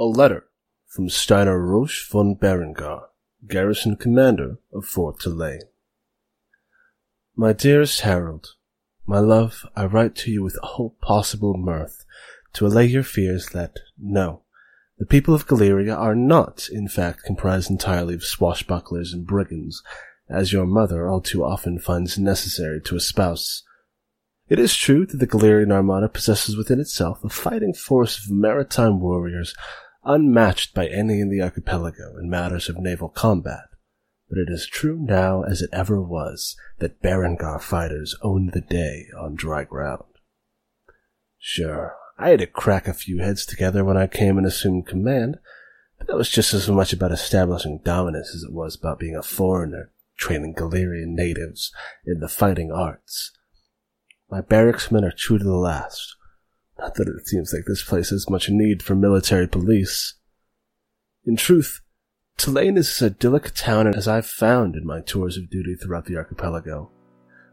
A letter from Steiner Roche von Berengar, garrison commander of Fort Tulane. My dearest Harold, my love, I write to you with all possible mirth to allay your fears that, no, the people of Galeria are not, in fact, comprised entirely of swashbucklers and brigands, as your mother all too often finds necessary to espouse. It is true that the Galerian Armada possesses within itself a fighting force of maritime warriors unmatched by any in the archipelago in matters of naval combat. But it is true now as it ever was that Berengar fighters owned the day on dry ground. Sure, I had to crack a few heads together when I came and assumed command, but that was just as much about establishing dominance as it was about being a foreigner training Galerian natives in the fighting arts. My barracks men are true to the last. Not that it seems like this place has much need for military police. In truth, Tulane is as idyllic a town as I've found in my tours of duty throughout the archipelago.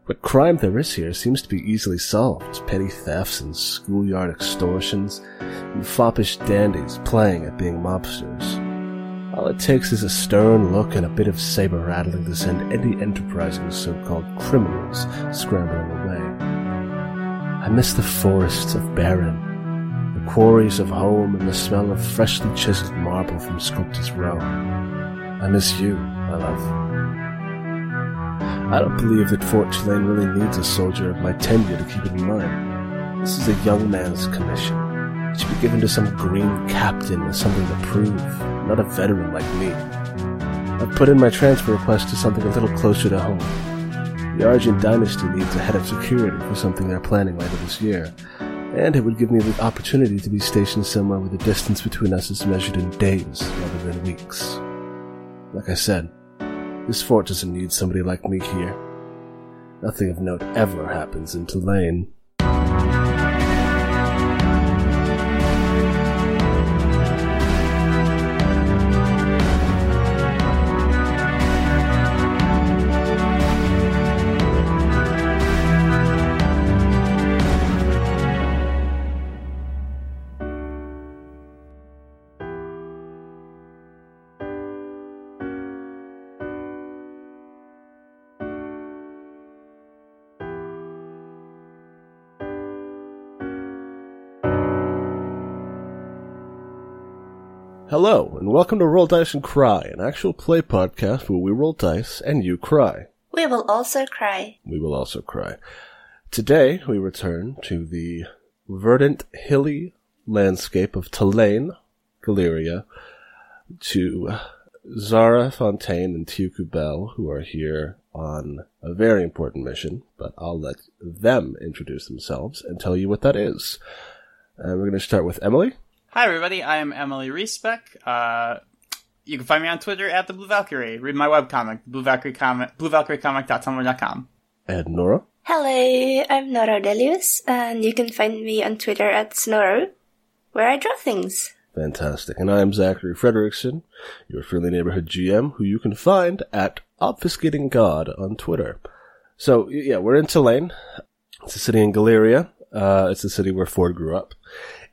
What crime there is here seems to be easily solved. Petty thefts and schoolyard extortions, and foppish dandies playing at being mobsters. All it takes is a stern look and a bit of saber rattling to send any enterprising so-called criminals scrambling away. I miss the forests of Baron, the quarries of home, and the smell of freshly chiseled marble from Sculptor's Row. I miss you, my love. I don't believe that Fort Tulane really needs a soldier of my tenure to keep it in mind. This is a young man's commission. It should be given to some green captain with something to prove, not a veteran like me. I've put in my transfer request to something a little closer to home. The Argent dynasty needs a head of security for something they're planning later this year, and it would give me the opportunity to be stationed somewhere where the distance between us is measured in days rather than weeks. Like I said, this fort doesn't need somebody like me here. Nothing of note ever happens in Tulane. Hello, and welcome to Roll Dice and Cry, an actual play podcast where we roll dice and you cry. We will also cry. We will also cry. Today, we return to the verdant, hilly landscape of Tulane, Galeria, to Zara Fontaine and Tiuku Bell, who are here on a very important mission, but I'll let them introduce themselves and tell you what that is. And we're going to start with Emily. Hi, everybody. I am Emily Reesbeck. Uh, you can find me on Twitter at the Blue Valkyrie. Read my webcomic, Blue Valkyrie comic, bluevalkyriecomic.tumblr.com. And Nora. Hello, I'm Nora Delius, and you can find me on Twitter at Snoro, where I draw things. Fantastic. And I am Zachary Frederickson, your friendly neighborhood GM, who you can find at Obfuscating God on Twitter. So, yeah, we're in Tulane. It's a city in Galeria. Uh, it's the city where Ford grew up.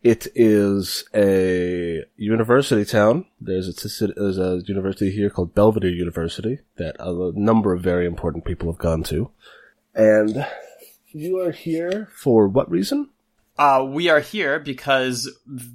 It is a university town. There's a, there's a university here called Belvedere University that a number of very important people have gone to. And you are here for what reason? Uh, we are here because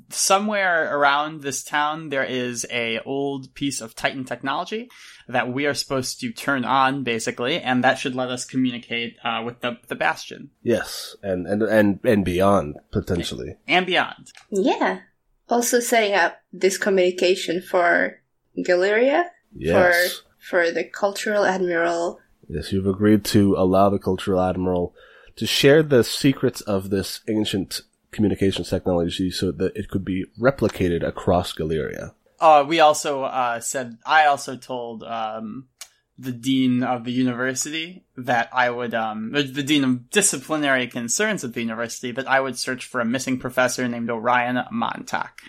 somewhere around this town there is a old piece of Titan technology that we are supposed to turn on, basically, and that should let us communicate uh, with the the Bastion. Yes, and and and and beyond potentially, and beyond. Yeah. Also setting up this communication for Galeria. Yes. For for the cultural admiral. Yes, you've agreed to allow the cultural admiral to share the secrets of this ancient communications technology so that it could be replicated across Galeria. Uh, we also uh, said I also told um, the dean of the university that I would um, the dean of disciplinary concerns at the university that I would search for a missing professor named Orion Montauk.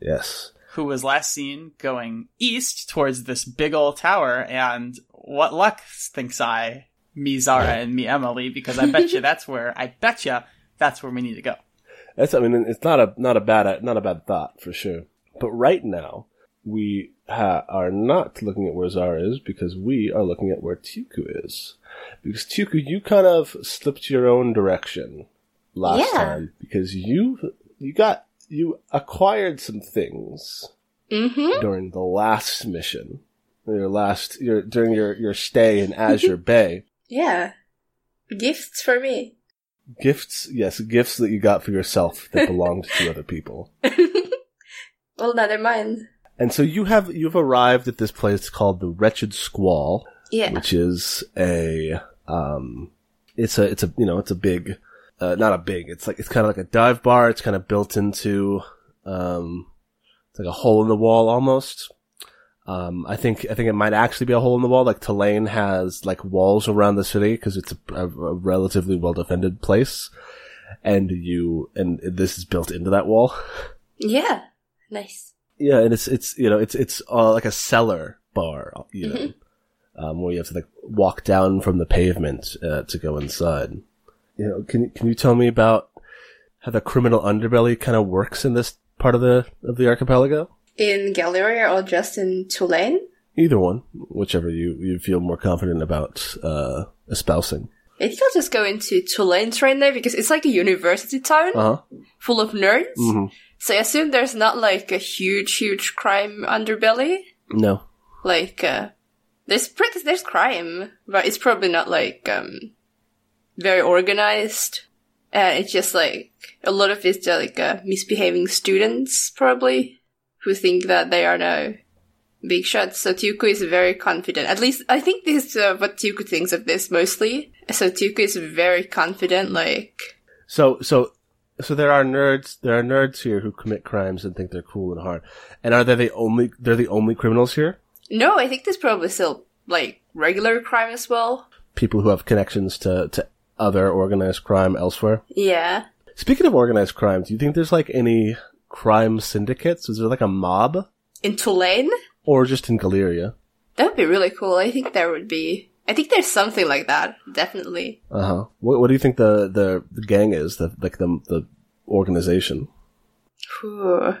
Yes. Who was last seen going east towards this big old tower, and what luck, thinks I, me Zara and me Emily because I bet you that's where I bet you that's where we need to go. That's I mean it's not a not a bad not a bad thought for sure. But right now, we ha- are not looking at where Zara is because we are looking at where Tuku is. Because Tuku, you kind of slipped your own direction last Yeah. time because you you got you acquired some things Mm-hmm. during the last mission, your last your during your your stay in Azure Bay. Yeah. Gifts for me. Gifts, yes, gifts that you got for yourself that belonged to other people. well, never mind. And so you have you've arrived at this place called the Wretched Squall, Yeah. which is a um it's a it's a you know it's a big uh, not a big it's like it's kind of like a dive bar it's kind of built into um it's like a hole in the wall almost um i think i think it might actually be a hole in the wall like Tulane has like walls around the city because it's a, a, a relatively well defended place and you and this is built into that wall Yeah. Nice. yeah, and it's it's you know it's it's uh, like a cellar bar, you know, um, where you have to like walk down from the pavement uh, to go inside. You know, can can you tell me about how the criminal underbelly kind of works in this part of the of the archipelago? In Galeria or just in Tulane? Either one, whichever you you feel more confident about uh, espousing. I think I'll just go into Tulane right now because it's like a university town Uh huh. full of nerds. hmm So I assume there's not like a huge, huge crime underbelly. No. Like, uh, there's pretty, there's crime, but it's probably not like, um, very organized. Uh, it's just like, a lot of it's just like, uh, misbehaving students, probably, who think that they are now big shots. So Tuku is very confident. At least, I think this is uh, what Tuku thinks of this mostly. So Tuku is very confident, like, So so so there are nerds there are nerds here who commit crimes and think they're cool and hard. And are they the only they're the only criminals here? no, I think there's probably still, like, regular crime as well. people who have connections to, to other organized crime elsewhere. Yeah. Speaking of organized crime, do you think there's like any crime syndicates? Is there like a mob? In Tulane? Or just in Galeria? That would be really cool. I think there would be. I think there's something like that. Definitely. Uh huh. What, what do you think the, the, the gang is? The, like the, the organization? Hmm.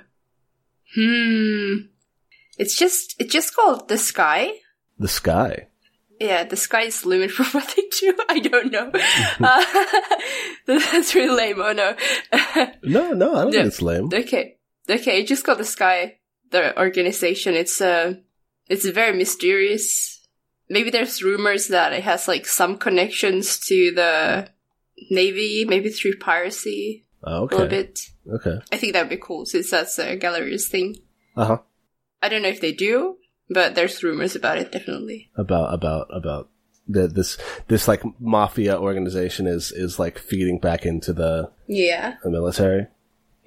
It's just, it's just called The Sky. The Sky. Yeah, the sky is limit for what they do. I don't know. uh, that's really lame. Oh no. No, no, I don't Yeah. think it's lame. okay. Okay, just called The Sky. The organization. It's, uh, it's very mysterious. Maybe there's rumors that it has like some connections to the Navy, maybe through piracy. Oh, a little bit. Okay. I think that'd be cool since that's a Galeria's thing. Uh huh. I don't know if they do, but there's rumors about it definitely. About, about, about the, this, this like mafia organization is, is like feeding back into the, Yeah, the military.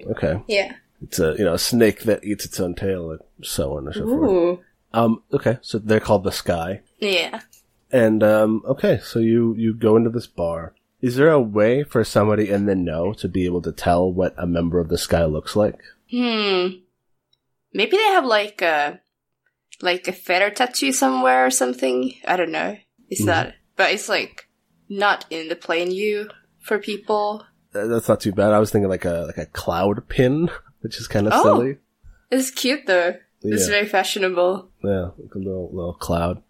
Okay. yeah. It's a, you know, a snake that eats its own tail and so on and so forth. Ooh, Um, okay, so they're called the Sky. yeah. And, um, okay, so you, you go into this bar. Is there a way for somebody in the know to be able to tell what a member of the Sky looks like? Hmm. Maybe they have like a like a feather tattoo somewhere or something. I don't know. Is Mhm. that? But it's like not in the plain view for people. That's not too bad. I was thinking like a, like a cloud pin, which is kind of Oh. silly. It's cute though. It's very fashionable. Yeah, like a little, little cloud.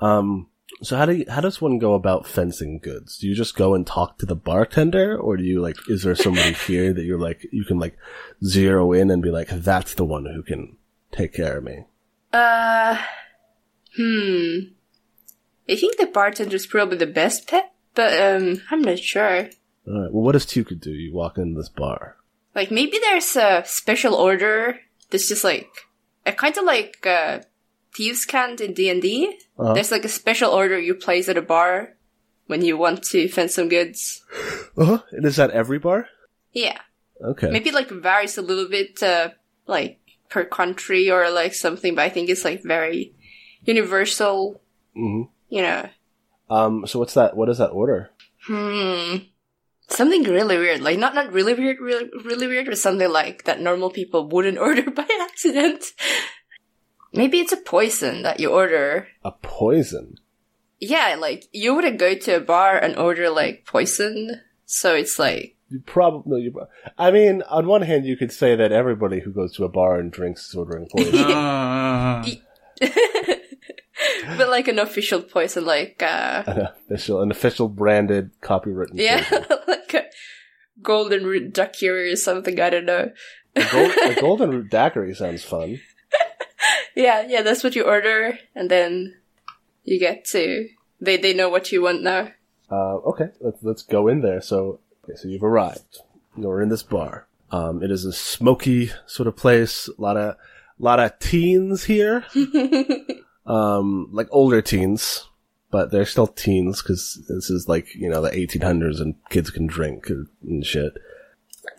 Um, so how do you, how does one go about fencing goods? Do you just go and talk to the bartender, or do you like? Is there somebody here that you're like you can like zero in and be like, that's the one who can take care of me? Uh, hmm. I think the bartender's probably the best pet, but um, I'm not sure. All right. Well, what does Tuku do? You walk into this bar. Like maybe there's a special order that's just like a kind of like uh, thieves' cant in D and D. Uh-huh. There's like a special order you place at a bar when you want to fence some goods. Uh-huh. And is that every bar? Yeah, Okay. maybe like varies a little bit, uh, like per country or like something, but I think it's like very universal. hmm You know, Um. So what's that? What is that order? Hmm. Something really weird. Like not not really weird, really really weird, but something like that normal people wouldn't order by accident. Maybe it's a poison that you order. A poison. Yeah, like you wouldn't go to a bar and order like poison. So it's like probably no. You. I mean, on one hand, you could say that everybody who goes to a bar and drinks is ordering poison. Uh, but like an official poison, like uh, an official, an official branded, copywritten. yeah, poison. like a golden root daiquiri or something. I don't know. A, gold, a golden root daiquiri sounds fun. Yeah, yeah, that's what you order, and then you get to. They they know what you want now. Uh, okay, let's let's go in there. So, okay, so you've arrived. You're in this bar. Um, it is a smoky sort of place. A lot of lot of teens here. um, like older teens, but they're still teens because this is like you know the 1800s and kids can drink and shit.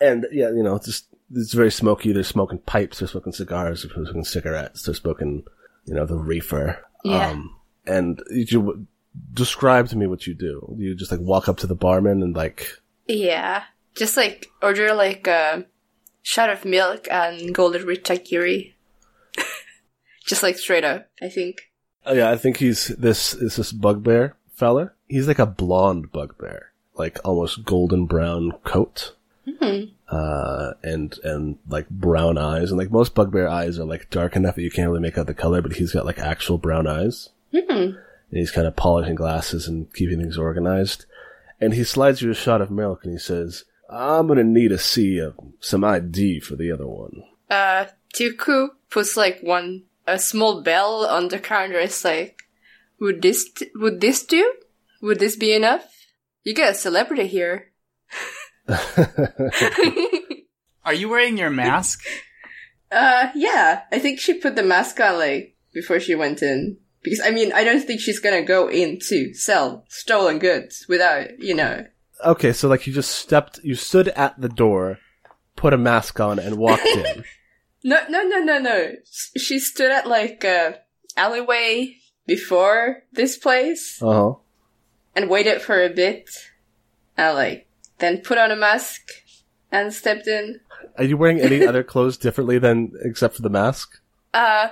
And yeah, you know, just it's very smoky. They're smoking pipes. They're smoking cigars. They're smoking cigarettes. They're smoking, you know, the reefer. Yeah. Um, and you describe to me what you do. You just like walk up to the barman and like, Yeah, just like order like a shot of milk and golden daiquiri. just like straight up, I think. oh yeah, I think he's this is this bugbear fella. He's like a blonde bugbear, like almost golden brown coat. Uh, and, and like brown eyes. And like most bugbear eyes are like dark enough that you can't really make out the color, but he's got like actual brown eyes. And he's kind of polishing glasses and keeping things organized. And he slides you a shot of milk and he says, I'm gonna need to see uh, some ID for the other one. Uh, Tuku puts like one a small bell on the counter. and It's like, would this t- would this do? Would this be enough? You got a celebrity here. are you wearing your mask? Uh, yeah. I think she put the mask on like before she went in. Because I mean, I don't think she's gonna go in to sell stolen goods without, you know. Okay, so like you just stepped, you stood at the door, put a mask on, and walked in. No, no, no, no, no. She stood at like a alleyway before this place Uh huh. and waited for a bit, and like then put on a mask and stepped in. Are you wearing any other clothes differently than except for the mask? Uh,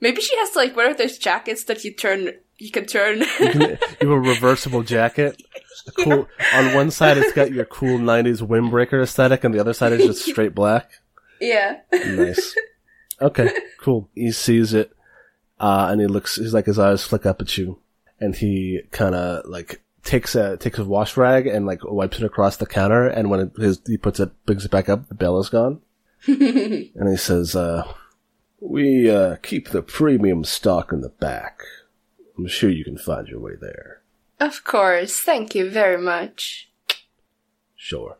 maybe she has to, like one of those jackets that you turn, you can turn. You have a reversible jacket. Cool. On one side, it's got your cool '90s windbreaker aesthetic, and the other side is just straight black. yeah. Nice. Okay, cool. He sees it, uh, and he looks. He's like his eyes flick up at you, and he kind of like takes a takes a wash rag and like wipes it across the counter. And when it, his he puts it, brings it back up, the bell is gone. and he says, uh, "We uh, keep the premium stock in the back. I'm sure you can find your way there." Of course. Thank you very much. Sure.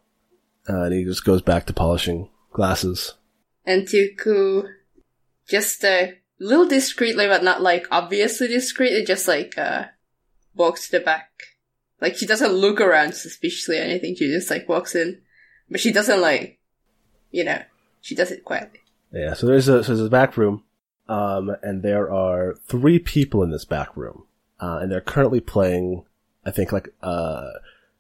Uh, and he just goes back to polishing glasses. And Tuku just a little discreetly, but not like obviously discreetly, just like uh walks to the back. Like she doesn't look around suspiciously or anything. She just like walks in, but she doesn't like, you know, she does it quietly. Yeah, so there's a so there's a back room, um, and there are three people in this back room, uh, and they're currently playing, I think like uh,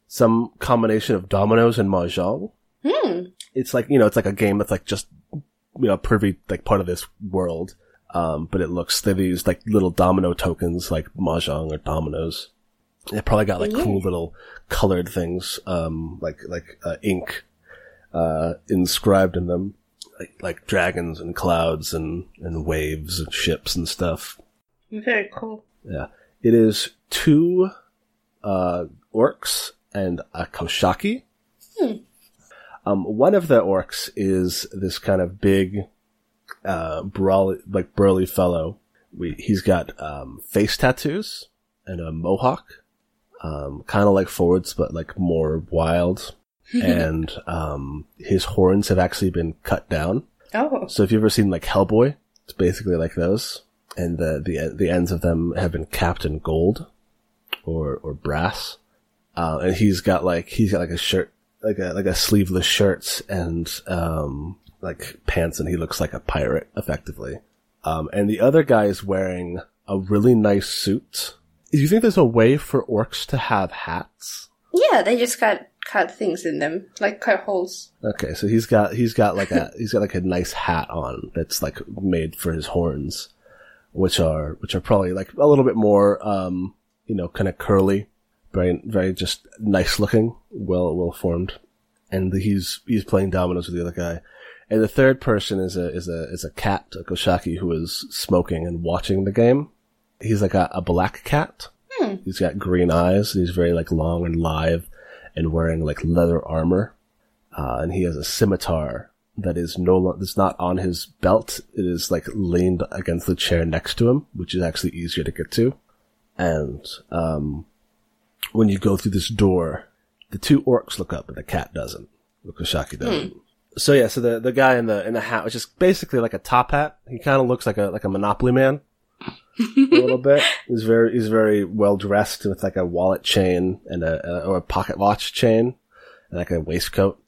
some combination of dominoes and mahjong. Hmm. It's like you know, it's like a game that's like just you know, privy like part of this world, um, but it looks they've used like little domino tokens like mahjong or dominoes. They probably got like cool little colored things, um, like like uh, ink uh, inscribed in them like, like dragons and clouds and, and waves and ships and stuff. Very cool. Yeah. It is two, uh, orcs and a koshaki. Um, one of the orcs is this kind of big, uh, brawly, like burly fellow. We, he's got, um, face tattoos and a mohawk. Um, kind of like forwards, but like more wild. And, um, his horns have actually been cut down. Oh. So if you've ever seen like Hellboy, it's basically like those, and the the the ends of them have been capped in gold or or brass. Uh, and he's got like he's got like a shirt, like a like a sleeveless shirt and um like pants, and he looks like a pirate effectively. Um, and the other guy is wearing a really nice suit. Do you think there's a way for orcs to have hats? Yeah, they just got cut things in them, like cut holes. Okay, so he's got he's got like a he's got like a nice hat on that's like made for his horns, which are which are probably like a little bit more um you know kind of curly, very very just nice looking, well well formed, and he's he's playing dominoes with the other guy. And the third person is a is a is a cat, a Koshaki, who is smoking and watching the game. He's like a, a black cat. He's got green eyes. He's very like long and lithe, and wearing like leather armor. Uh, and he has a scimitar that is no lo- that's not on his belt. It is like leaned against the chair next to him, which is actually easier to get to. And um, when you go through this door, the two orcs look up, but the cat doesn't. The doesn't. So yeah, so the the guy in the in the hat, which is basically like a top hat. He kind of looks like a like a Monopoly man. A little bit. He's very he's very well dressed with like a wallet chain and a, a or a pocket watch chain and like a waistcoat.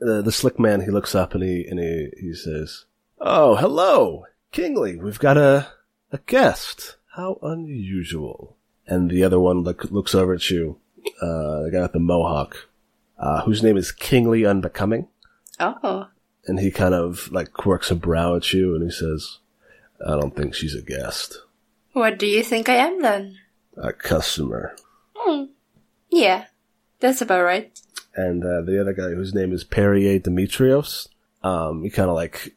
The the slick man he looks up and he and he he says, "Oh, hello, Kingly. We've got a a guest. How unusual." And the other one look, looks over at you, uh, the guy with the mohawk, uh, whose name is Kingly Unbecoming Oh. and he kind of like quirks a brow at you and he says, I don't think she's a guest. What do you think I am then? A customer. Hmm. Yeah. That's about right. And uh, the other guy, whose name is Perrier Demetrios, um, he kind of like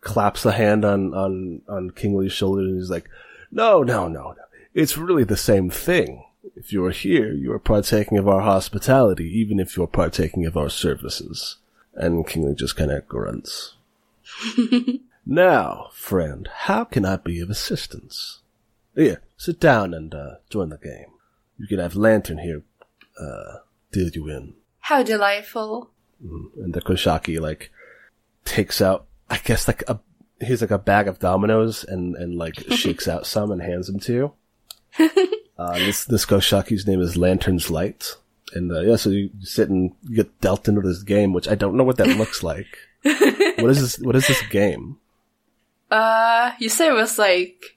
claps a hand on, on, on Kingly's shoulder and he's like, no, no, no, no. It's really the same thing. If you're here, you are partaking of our hospitality, even if you're partaking of our services. And Kingly just kind of grunts. now, friend, how can I be of assistance? Here, sit down and uh, join the game. You can have Lantern here uh, deal you in. How delightful. And the Koshaki like takes out, I guess like a he's like a bag of dominoes and and like shakes out some and hands them to you. Uh, this this Koshaki's name is Lantern's Light, and uh, yeah, so you sit and you get dealt into this game, which I don't know what that looks like. what is this? What is this game? Uh, you said it was like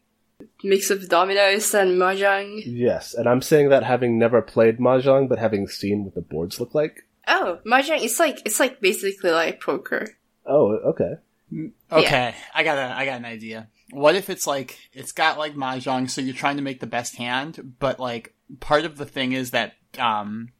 mix of dominoes and mahjong. Yes, and I'm saying that having never played mahjong, but having seen what the boards look like. Oh, mahjong. It's like it's like basically like poker. Oh, okay. Okay, I got a, I got an idea. What if it's like it's got like mahjong, so you're trying to make the best hand, but like part of the thing is that um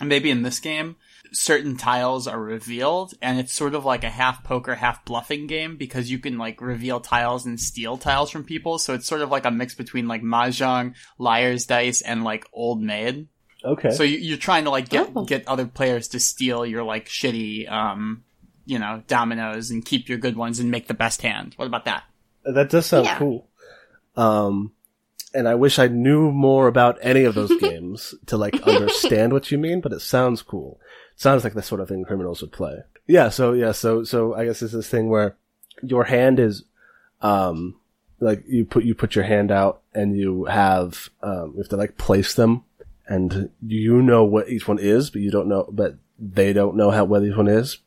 maybe in this game certain tiles are revealed and it's sort of like a half poker half bluffing game because you can like reveal tiles and steal tiles from people so it's sort of like a mix between like mahjong liar's dice and like old maid Okay. so you, you're trying to like get Oh. get other players to steal your like shitty um you know dominoes and keep your good ones and make the best hand what about that That does sound Yeah. cool. Um, and I wish I knew more about any of those games to like understand what you mean, but it sounds cool. It sounds like the sort of thing criminals would play. Yeah. So yeah. So so I guess it's this thing where your hand is, um, like you put you put your hand out and you have um you have to like place them, and you know what each one is, but you don't know, but they don't know how what each one is,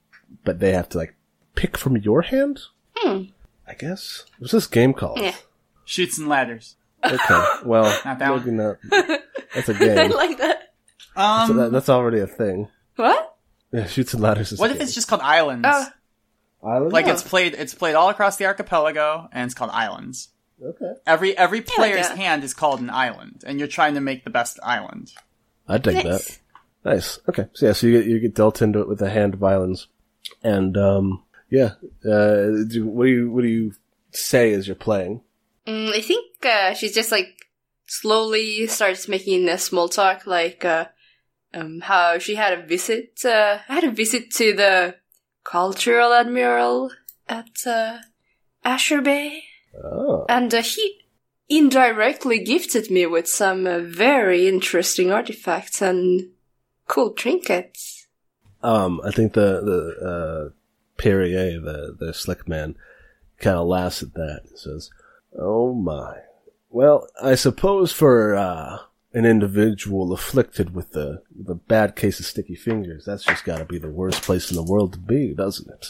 but they have to like pick from your hand. Hmm. I guess. What's this game called? Yeah. chutes and ladders Okay. Well, Not that one. maybe not. That's a I game. like that. um so that, that's already a thing. What? Yeah, chutes and ladders. Is what a if game. it's just called islands Oh, island? like Yeah. it's played it's played all across the archipelago and it's called islands okay. every every player's that. hand is called an island and you're trying to make the best island I dig that. nice. Nice. Okay. So yeah, so you get you get dealt into it with the hand of islands, and um, yeah. Uh, do, what do you what do you say as you're playing? Mm, I think uh, she's just like slowly starts making a small talk, like uh, um, how she had a visit. Uh, had a visit to the cultural admiral at uh, Azure Bay, Oh, and uh, he indirectly gifted me with some uh, very interesting artifacts and cool trinkets. um, I think the the uh, Perrier, the the slick man, kind of laughs at that and says, "Oh my." Well, I suppose for uh, an individual afflicted with the the bad case of sticky fingers, that's just got to be the worst place in the world to be, doesn't it?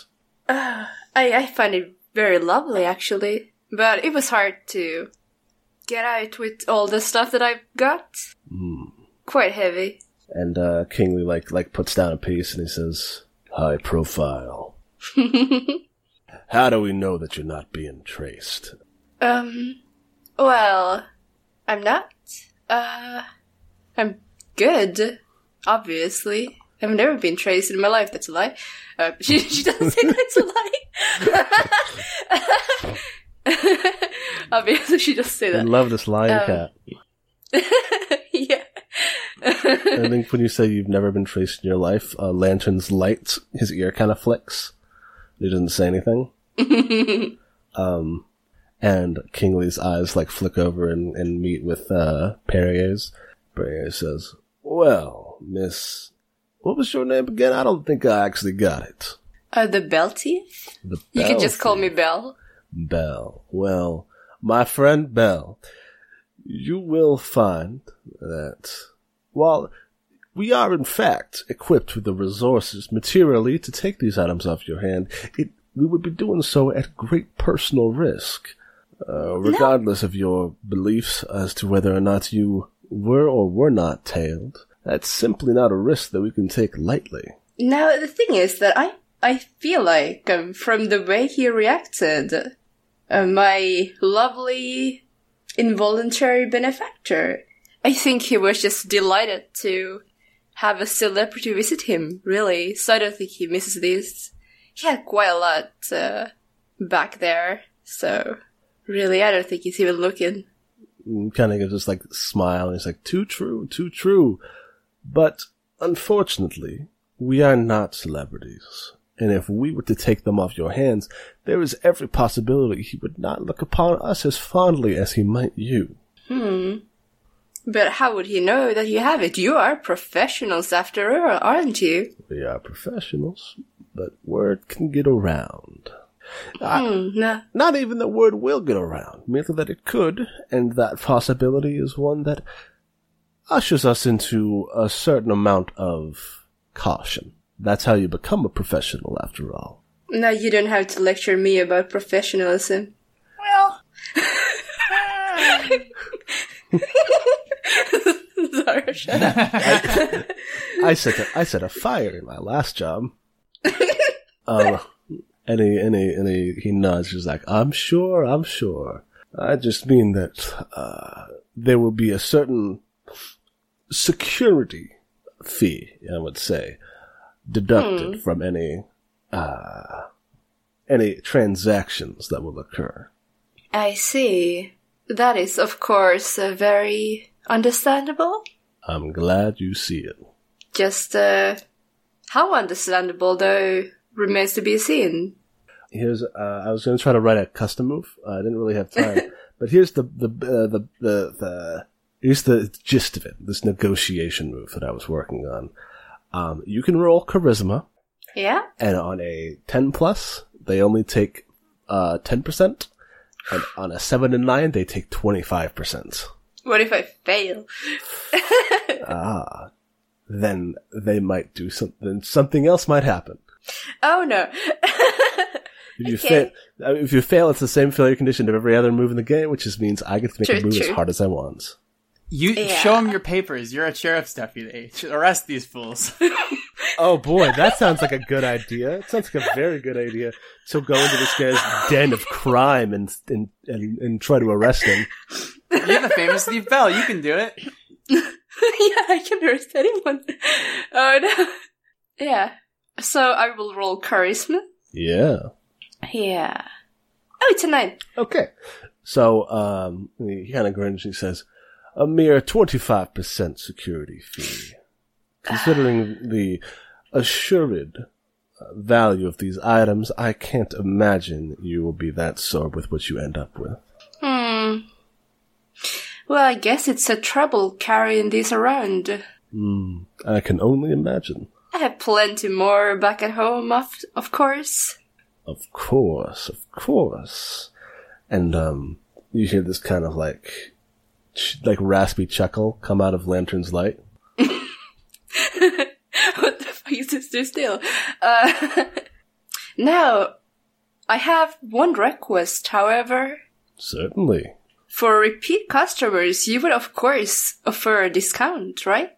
Uh, I, I find it very lovely, actually. But it was hard to get out with all the stuff that I've got. Quite heavy. And uh, Kingly like like puts down a piece and he says, "High profile. How do we know that you're not being traced?" Um, well, I'm not. Uh, I'm good, obviously. I've never been traced in my life. That's a lie. Uh, she she doesn't say that's a lie. Obviously, she does say that. I love this lion Um, cat. yeah. I think when you say you've never been traced in your life, uh, Lantern's light, his ear kind of flicks. He doesn't say anything. um, and Kingly's eyes like flick over and, and meet with uh, Perrier's. Perrier says, "Well, Miss, what was your name again? I don't think I actually got it." uh, the bell teeth. The You can Bell just call me Bell. Bell. Well, my friend Bell, you will find that while we are in fact equipped with the resources materially to take these items off your hand, it, we would be doing so at great personal risk. Uh, regardless of your beliefs as to whether or not you were or were not tailed, that's simply not a risk that we can take lightly. Now the thing is that I I feel like um, from the way he reacted, uh, my lovely involuntary benefactor, I think he was just delighted to have a celebrity visit him. Really, so I don't think he misses this. He had quite a lot uh, back there, so really, I don't think he's even looking. kind of gives this like smile and he's like too true too true but unfortunately we are not celebrities and if we were to take them off your hands there is every possibility he would not look upon us as fondly as he might you Hmm. But how would he know that you have it? You are professionals after all, aren't you? we are professionals but word can get around Hmm, no. not even the word will get around merely that it could and that possibility is one that ushers us into a certain amount of caution that's how you become a professional after all Now you don't have to lecture me about professionalism. Well, Sorry, shut up. I set a, I set a fire in my last job. um, and he, and he, and he, he nods. He's like, I'm sure, I'm sure. I just mean that, uh, there will be a certain security fee, I would say, deducted from any, uh, any transactions that will occur. I see. That is, of course, uh, very understandable. I'm glad you see it. Just, uh, how understandable, though, remains to be seen. Here's uh, I was going to try to write a custom move. Uh, I didn't really have time, but here's the the uh, the the the here's the gist of it. This negotiation move that I was working on. Um, you can roll charisma, Yeah? and on a ten plus, they only take uh ten percent, and on a seven and nine, they take twenty five percent. What if I fail? Ah, then they might do something. Something else might happen. Oh no. If you Okay. fail, uh, if you fail, it's the same failure condition of every other move in the game, which just means I get to make a True, move as hard as I want. you Yeah. show him your papers. You're a sheriff's deputy. Arrest these fools. Oh boy, that sounds like a good idea. It sounds like a very good idea. to go into this guy's den of crime and and and, and try to arrest him. You're the famous Steve Bell. You can do it. yeah, I can arrest anyone. Oh no. Yeah. So I will roll charisma. Yeah. Yeah. Oh, it's a nine. Okay. So um, he kind of grins. and He says, "A mere twenty-five percent security fee, considering the assured uh, value of these items. I can't imagine you will be that sore with what you end up with." Hmm. Well, I guess it's a trouble carrying these around. Hmm. I can only imagine. I have plenty more back at home, of, of course. Of course, of course. And um, you hear this kind of like, ch- like raspy chuckle come out of Lantern's light. what the fuck is this do still? Uh, now, I have one request, however. Certainly. For repeat customers, you would of course offer a discount, right?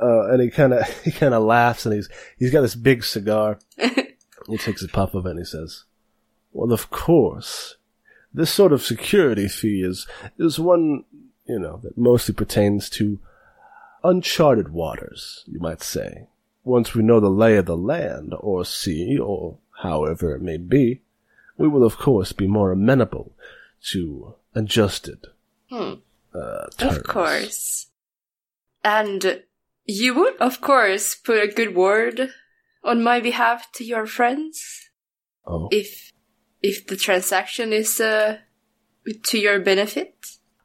Uh, and he kind of he kind of laughs, and he's he's got this big cigar. He takes a puff of it, and he says, "Well, of course, this sort of security fee is is one you know that mostly pertains to uncharted waters, you might say. once we know the lay of the land, or sea, or however it may be, we will of course be more amenable to adjusted Hmm. uh, terms. Of course. And you would, of course, put a good word on my behalf to your friends Oh, if if the transaction is uh, to your benefit.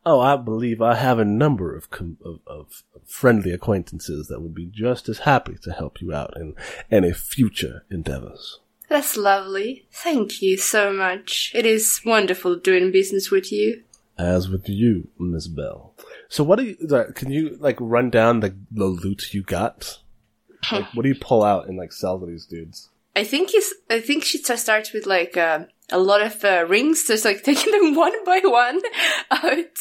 oh, I believe I have a number of, com- of of friendly acquaintances that would be just as happy to help you out in any future endeavors. That's lovely. Thank you so much. It is wonderful doing business with you. As with you, Miss Bell. So, what do you? Can you like run down the the loot you got? Like, what do you pull out and like sell to these dudes? I think he's. I think she starts with like uh, a lot of uh, rings, just like taking them one by one out,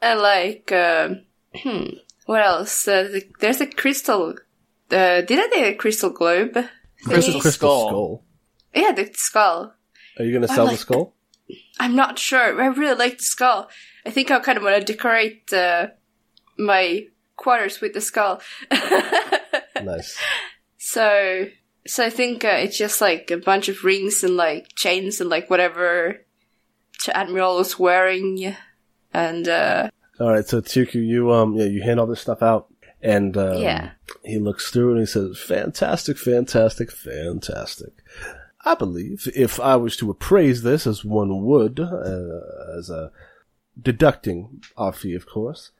and like um, hmm, what else? Uh, the, there's a crystal. Uh, did I say a crystal globe? Crystal? Crystal skull. skull. Yeah, the skull. Are you gonna I sell the skull? I'm not sure. I really like the skull. I think I kind of want to decorate uh, my quarters with the skull. Nice. So, so I think uh, it's just like a bunch of rings and like chains and like whatever Admiral was wearing, and uh, All right, so Tuku, you um, yeah, you hand all this stuff out, and um, Yeah. he looks through and he says, "Fantastic, fantastic, fantastic." I believe if I was to appraise this as one would, uh, as a deducting our fee, of course,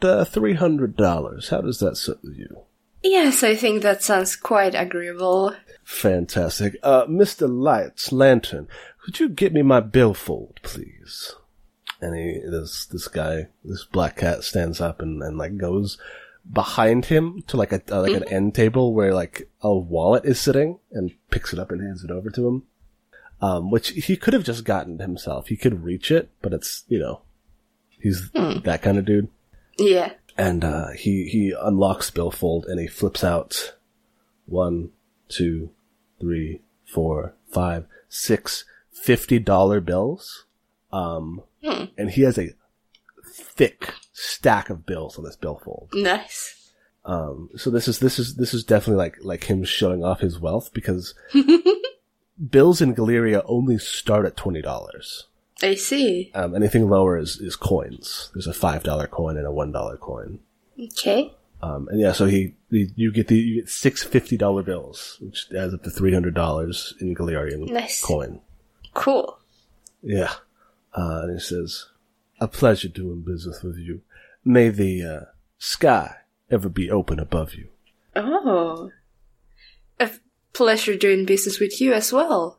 at uh, three hundred dollars. How does that sit with you? Yes, I think that sounds quite agreeable. Fantastic, uh, Mister Lights Lantern. Could you get me my billfold, please? And he, this this guy, this black cat, stands up and, and like goes behind him to like a uh, like an end table where like a wallet is sitting, and picks it up and hands it over to him. Um, which he could have just gotten himself. He could reach it, but it's you know, he's that kind of dude. Yeah. And uh, he he unlocks billfold and he flips out one, two, three, four, five, six fifty dollar bills. Um, and he has a thick stack of bills on this billfold. Nice. Um, so this is this is this is definitely like like him showing off his wealth because bills in Galeria only start at twenty dollars. I see. Um, anything lower is is coins. There's a five dollar coin and a one dollar coin. Okay. Um, and yeah, so he, he you get the you get six fifty dollar bills, which adds up to three hundred dollars in Galerian Nice. coin. Cool. Yeah, uh, and he says, "A pleasure doing business with you. May the uh, sky ever be open above you." Oh. A pleasure doing business with you as well.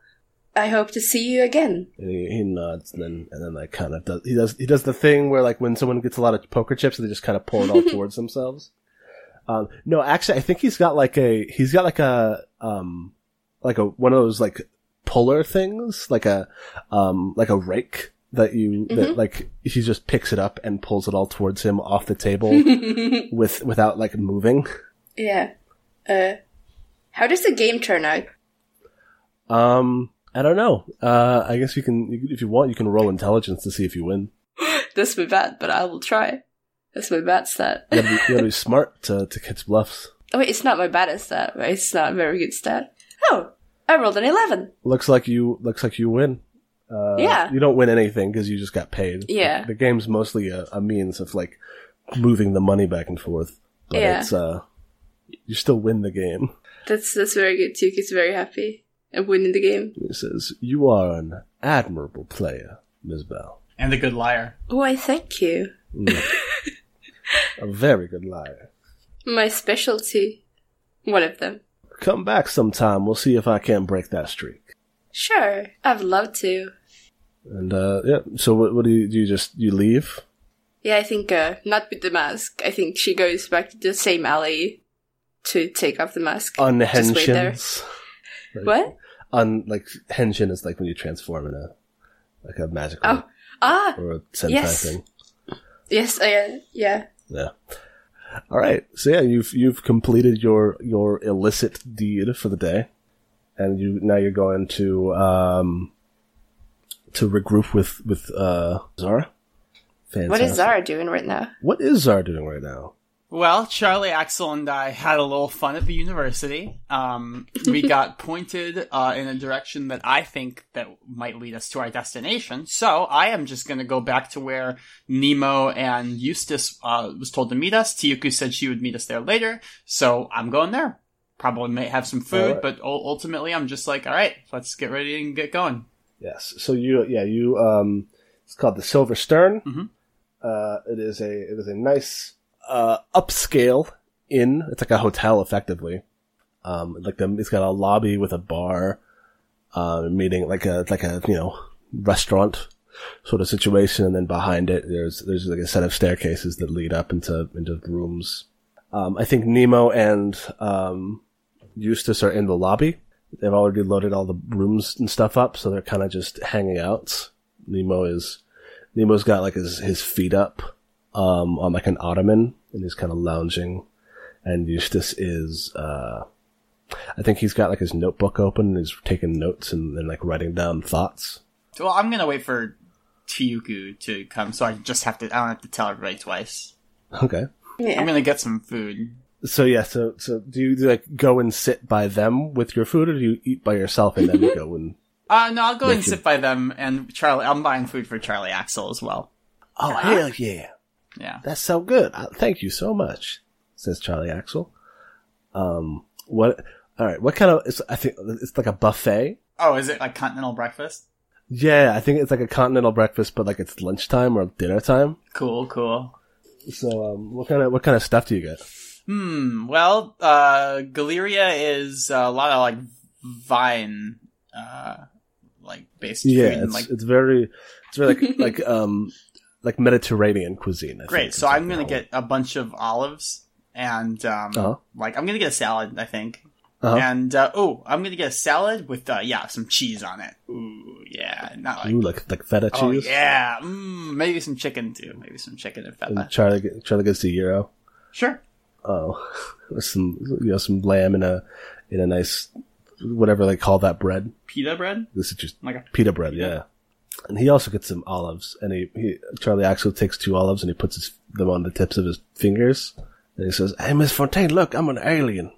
I hope to see you again. And he, he nods, and then and then like kind of does he does he does the thing where like when someone gets a lot of poker chips, they just kind of pull it all towards themselves. Um, no, actually, I think he's got like a he's got like a um like a one of those like puller things, like a um like a rake that you that like he just picks it up and pulls it all towards him off the table with without like moving. Yeah. Uh, how does the game turn out? Um, I don't know. Uh, I guess you can if you want, you can roll intelligence to see if you win. That's my bad, but I will try. That's my bad stat. You gotta be, you gotta be smart to to catch bluffs. Oh wait, it's not my baddest stat, right? It's not a very good stat. Oh, I rolled an 11. Looks like you looks like you win. Uh, Yeah. You don't win anything because you just got paid. Yeah. The, game's mostly a, a means of like moving the money back and forth. But Yeah. it's uh, you still win the game. That's that's very good too. He's very happy of winning the game. He says, "You are an admirable player, Ms. Bell. And a good liar. Why, thank you. A very good liar. My specialty. One of them. Come back sometime. We'll see if I can break that streak." Sure, I'd love to. And uh, yeah. So what, what do you do? You just you leave? Yeah, I think uh, not with the mask. I think she goes back to the same alley to take off the mask. Just wait there. Unhenshins. What? Un like henshin is like when you transform in a like a magical Oh, ah, or a sentai yes. thing. yes, uh, yeah. Yeah. All right. So yeah, you've you've completed your your illicit deed for the day, and you now you're going to um to regroup with with uh Zara. Fantastic. What is Zara doing right now? What is Zara doing right now? Well, Charlie, Axel, and I had a little fun at the university. Um, we got pointed uh, in a direction that I think that might lead us to our destination. So I am just going to go back to where Nemo and Eustace uh, was told to meet us. Tiyuku said she would meet us there later, so I'm going there. Probably may have some food, Alright. but ultimately I'm just like, all right, let's get ready and get going. Yes. So you, yeah, you. Um, it's called the Silver Stern. Mhm. Uh, it is a it is a nice uh upscale inn. It's like a hotel, effectively. Um, like the it's got a lobby with a bar, uh, meeting like a like a you know restaurant sort of situation, and then behind it there's there's like a set of staircases that lead up into into rooms. Um, I think Nemo and um, Eustace are in the lobby. They've already loaded all the rooms and stuff up, so they're kind of just hanging out. Nemo is Nemo's got like his his feet up um, on like an ottoman, and he's kind of lounging. And Eustace is, uh, I think he's got like his notebook open and he's taking notes and, and like writing down thoughts. Well, I'm gonna wait for Tiyuku to come, so I just have to. I don't have to tell everybody twice. Okay. Yeah. I'm gonna get some food. So yeah, so so do you like go and sit by them with your food, or do you eat by yourself and then you go and? Uh, no, I'll go and Thank you. sit by them, and Charlie. I'm buying food for Charlie Axel as well. Oh hell yeah! Yeah. That's so good. Thank you so much, says Charlie Axel. Um, what? All right. What kind of? It's, I think it's like a buffet. Oh, is it like continental breakfast? Yeah, I think it's like a continental breakfast, but like it's lunchtime or dinner time. Cool, cool. So, um, what kind of what kind of stuff do you get? Hmm. Well, uh, Galeria is a lot of like vine, uh, like based food. Yeah, it's like it's very it's very like like um like Mediterranean cuisine. I great. So I'm gonna get a bunch of olives and um, Uh-huh. like I'm gonna get a salad. I think. Uh-huh. And uh, oh, I'm gonna get a salad with uh, yeah, some cheese on it. Ooh, yeah, not like Ooh, like like feta oh cheese. yeah, mm, maybe some chicken too. Maybe some chicken and feta. And Charlie get- Charlie gets the gyro. Sure. Oh, some you know some lamb in a in a nice whatever they call that bread. Pita bread, This is just like a pita bread, yeah. And he also gets some olives, and he, he Charlie Axel takes two olives and he puts his, them on the tips of his fingers, and he says, "Hey, Miss Fontaine, look, I'm an alien."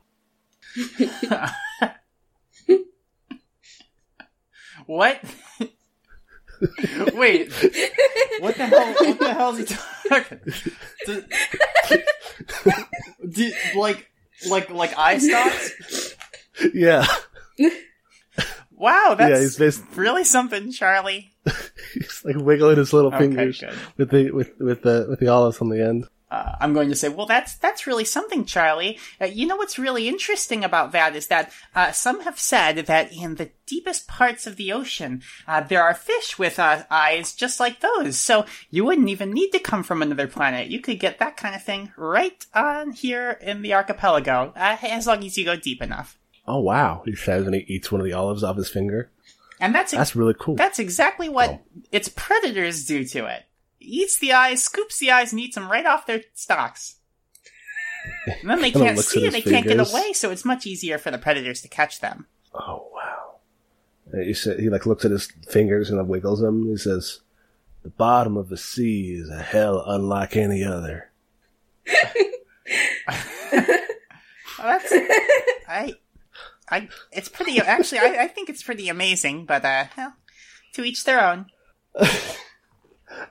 What? Wait, what the hell? What the hell is he talking? Do, do, like, like, like eye stalks? yeah, Wow, yeah, that's he's based, really something, Charlie. he's like wiggling his little Okay, fingers good. with the with with the with the olives on the end. Uh, I'm going to say, well, that's that's really something, Charlie. Uh, you know what's really interesting about that is that uh, some have said that in the deepest parts of the ocean, uh, there are fish with uh, eyes just like those. So you wouldn't even need to come from another planet. You could get that kind of thing right on here in the archipelago, uh, as long as you go deep enough. Oh wow, he says, and he eats one of the olives off his finger. And that's That's really cool. That's exactly what Oh. its predators do to it. Eats the eyes, scoops the eyes, and eats them right off their stalks. And then they can't see at it, they his can't get away, so it's much easier for the predators to catch them. Oh wow! He said he like looks at his fingers and wiggles them. He says, "The bottom of the sea is a hell unlike any other." Well, that's I, I. It's pretty. Actually, I, I think it's pretty amazing. But uh, well, to each their own.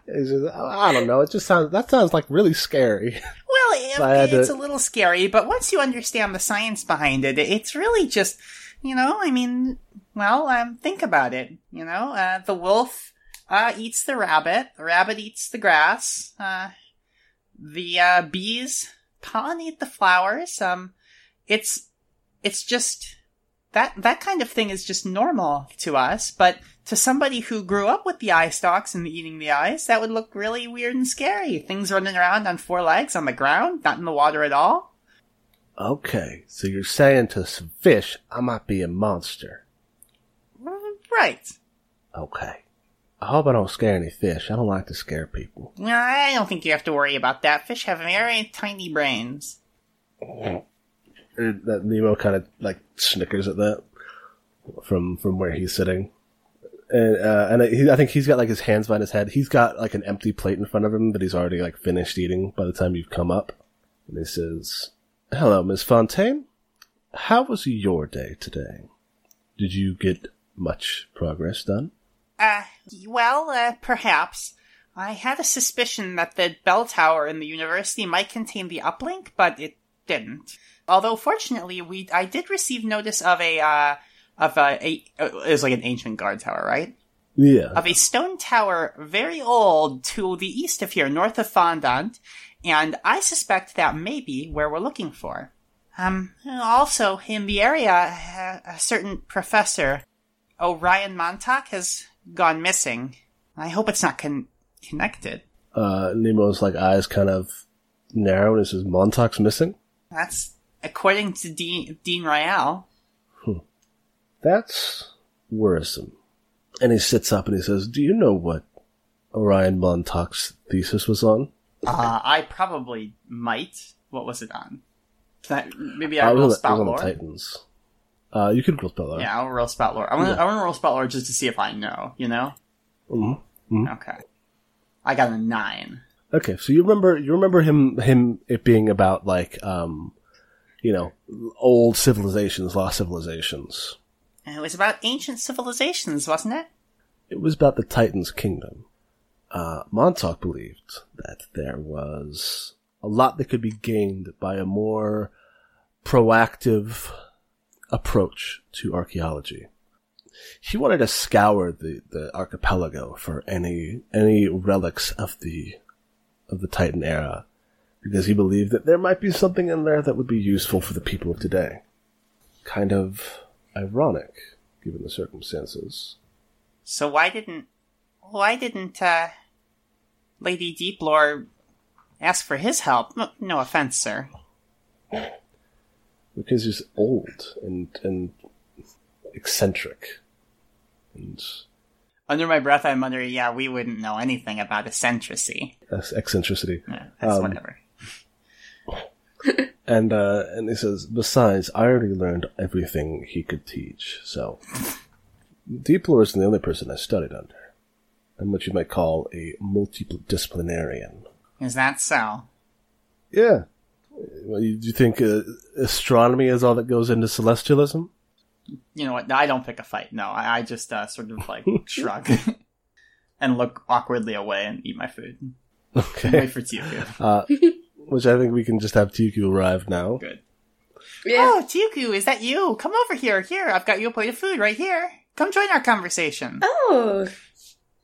He says, "I don't know. It just sounds that sounds like really scary." Well, it- it's to- a little scary, but once you understand the science behind it, it's really just, you know, I mean, well, um, think about it. You know, uh, the wolf uh, eats the rabbit, the rabbit eats the grass, uh, the uh, bees pollinate the flowers. Um, it's it's just that that kind of thing is just normal to us, but to somebody who grew up with the eye stalks and eating the eyes, that would look really weird and scary. Things running around on four legs on the ground, not in the water at all. Okay, so you're saying to some fish, I might be a monster. Right. Okay. I hope I don't scare any fish. I don't like to scare people. I don't think you have to worry about that. Fish have very tiny brains. Mm. And that Nemo kind of like snickers at that from from where he's sitting. And uh, and he, I think he's got like his hands behind his head. He's got like an empty plate in front of him that he's already like finished eating by the time you've come up. And he says, Hello, Miss Fontaine. How was your day today? Did you get much progress done? Uh, well, uh, perhaps. I had a suspicion that the bell tower in the university might contain the uplink, but it didn't. Although, fortunately, we I did receive notice of a uh, of a, a it was like an ancient guard tower, right? Yeah. Of a stone tower, very old, to the east of here, north of Fondant, and I suspect that may be where we're looking for. Um, also in the area, a, a certain professor, Orion Montauk, has gone missing. I hope it's not con- connected. Uh, Nemo's like eyes kind of narrow and he says, Montauk's missing? That's according to Dean, Dean Royale. That's worrisome. And he sits up and he says, Do you know what Orion Montauk's thesis was on? Uh, I probably might. What was it on? I, maybe I Uh, it will was, it spout lore. Titans. Uh, you could roll spout lore. Yeah, I'll roll spout lore. I want to. Yeah. Roll spout lore just to see if I know. You know. Mhm. Okay. I got a nine. Okay, so you remember you remember him him it being about like um you know old civilizations, lost civilizations. And it was about ancient civilizations, wasn't it? It was about the Titans' kingdom. Uh, Montauk believed that there was a lot that could be gained by a more proactive approach to archaeology. He wanted to scour the, the archipelago for any any relics of the of the Titan era because he believed that there might be something in there that would be useful for the people of today. Kind of ironic given the circumstances. So why didn't why didn't uh, Lady Deeplore ask for his help? No, no offense, sir. because he's old and and eccentric and Under my breath, I'm mutter, "Yeah, we wouldn't know anything about eccentricity." that's eccentricity. Yeah, that's Um, whatever. And uh, and he says, besides, I already learned everything he could teach. So, Deeplore isn't the only person I studied under. I'm what you might call a multidisciplinarian. Is that so? Yeah. Well, you, do you think uh, astronomy is all that goes into celestialism? You know what? I don't pick a fight. No, I, I just uh, sort of like shrug and look awkwardly away and eat my food. Okay. Wait for Tio. Uh, which I think we can just have Tuku arrive now. Good. Yeah. Oh, Tioku, is that you? Come over here. Here, I've got you a plate of food right here. Come join our conversation. Oh,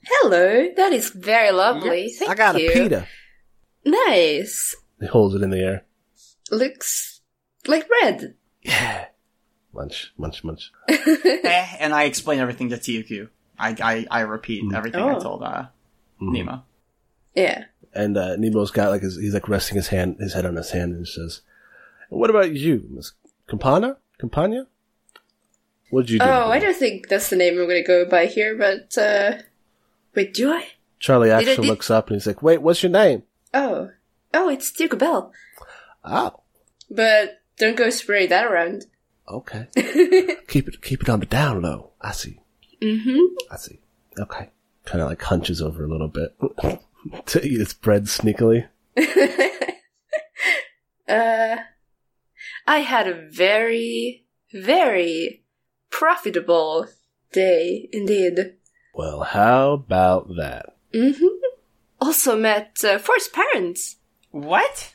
hello. That is very lovely. Thank you. I got you. a pita. Nice. He holds it in the air. Looks like red. Yeah. Munch, munch, munch. Eh, and I explain everything to Tioku. I, I, I repeat Mm. everything I Oh. told uh, Mhm. Nemo. Yeah. And uh, Nemo's got like his, he's like resting his hand, his head on his hand, and he says, "What about you, Miss Campana? Campania? What did you do?" Oh, I don't think that's the name I'm gonna go by here, but uh wait, do I? Charlie Did I- actually did- looks up and he's like, "Wait, what's your name?" Oh. Oh, it's Duke Bell. Oh, But don't go spraying that around. Okay. keep it, keep it on the down low. I see. mm-hmm. I see. Okay. Kind of like hunches over a little bit to eat its bread sneakily. uh, I had a very, very profitable day indeed. Well, how about that? Mm-hmm. Also met uh, Ford's parents. What?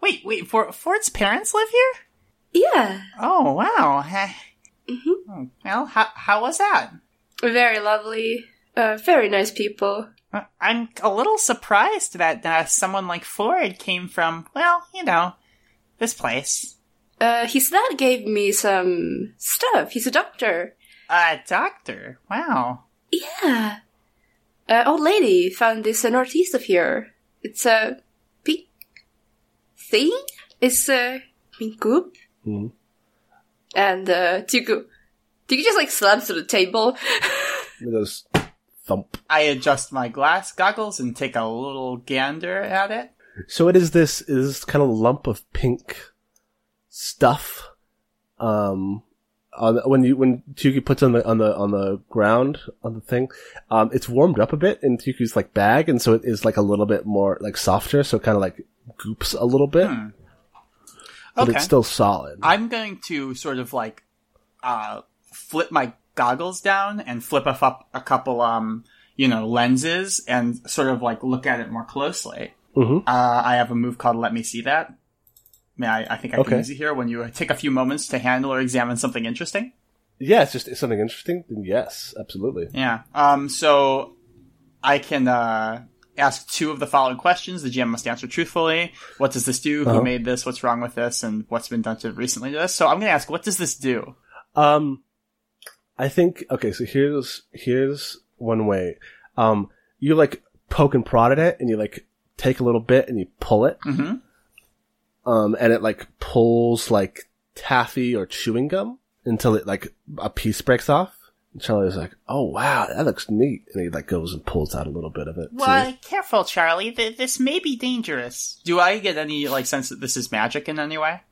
wait, wait, for Ford's parents live here? Yeah, Oh, wow. Mhm. oh, Well, how, how was that? very lovely, uh, very nice people. Uh, I'm a little surprised that uh, someone like Ford came from, well, you know, this place. Uh, his dad gave me some stuff. He's a doctor. A doctor. Wow. Yeah. Uh, old lady found this uh, northeast of here. It's a pink thing. It's a pink goop. Mhm. And uh, Tuku, Tuku just like slams to the table. It goes thump. I adjust my glass goggles and take a little gander at it. So it is this it is this kind of lump of pink stuff. Um, on when you when Tuku puts on the on the on the ground on the thing, um, it's warmed up a bit in Tuku's like bag, and so it is like a little bit more like softer. So it kind of like goops a little bit, Hmm. But Okay. it's still solid. I'm going to sort of like uh flip my goggles down and flip up up a couple um you know lenses and sort of like look at it more closely. Mhm. Uh, I have a move called "Let Me See That." May I? I think I can Okay. use it here when you take a few moments to handle or examine something interesting. yeah, it's just it's something interesting. Then yes, absolutely. Yeah. Um. So I can uh ask two of the following questions. The GM must answer truthfully. What does this do? Who Uh-huh. made this? What's wrong with this? And what's been done to recently to this? So I'm going to ask, what does this do? Um, I think okay. So here's here's one way. Um, you like poke and prod at it, and you like take a little bit and you pull it. Mm-hmm. Um, and it like pulls like taffy or chewing gum until it like a piece breaks off. And Charlie's like, "Oh wow, that looks neat," and he like goes and pulls out a little bit of it. too. Well, careful, Charlie. Th- this may be dangerous. Do I get any like sense that this is magic in any way?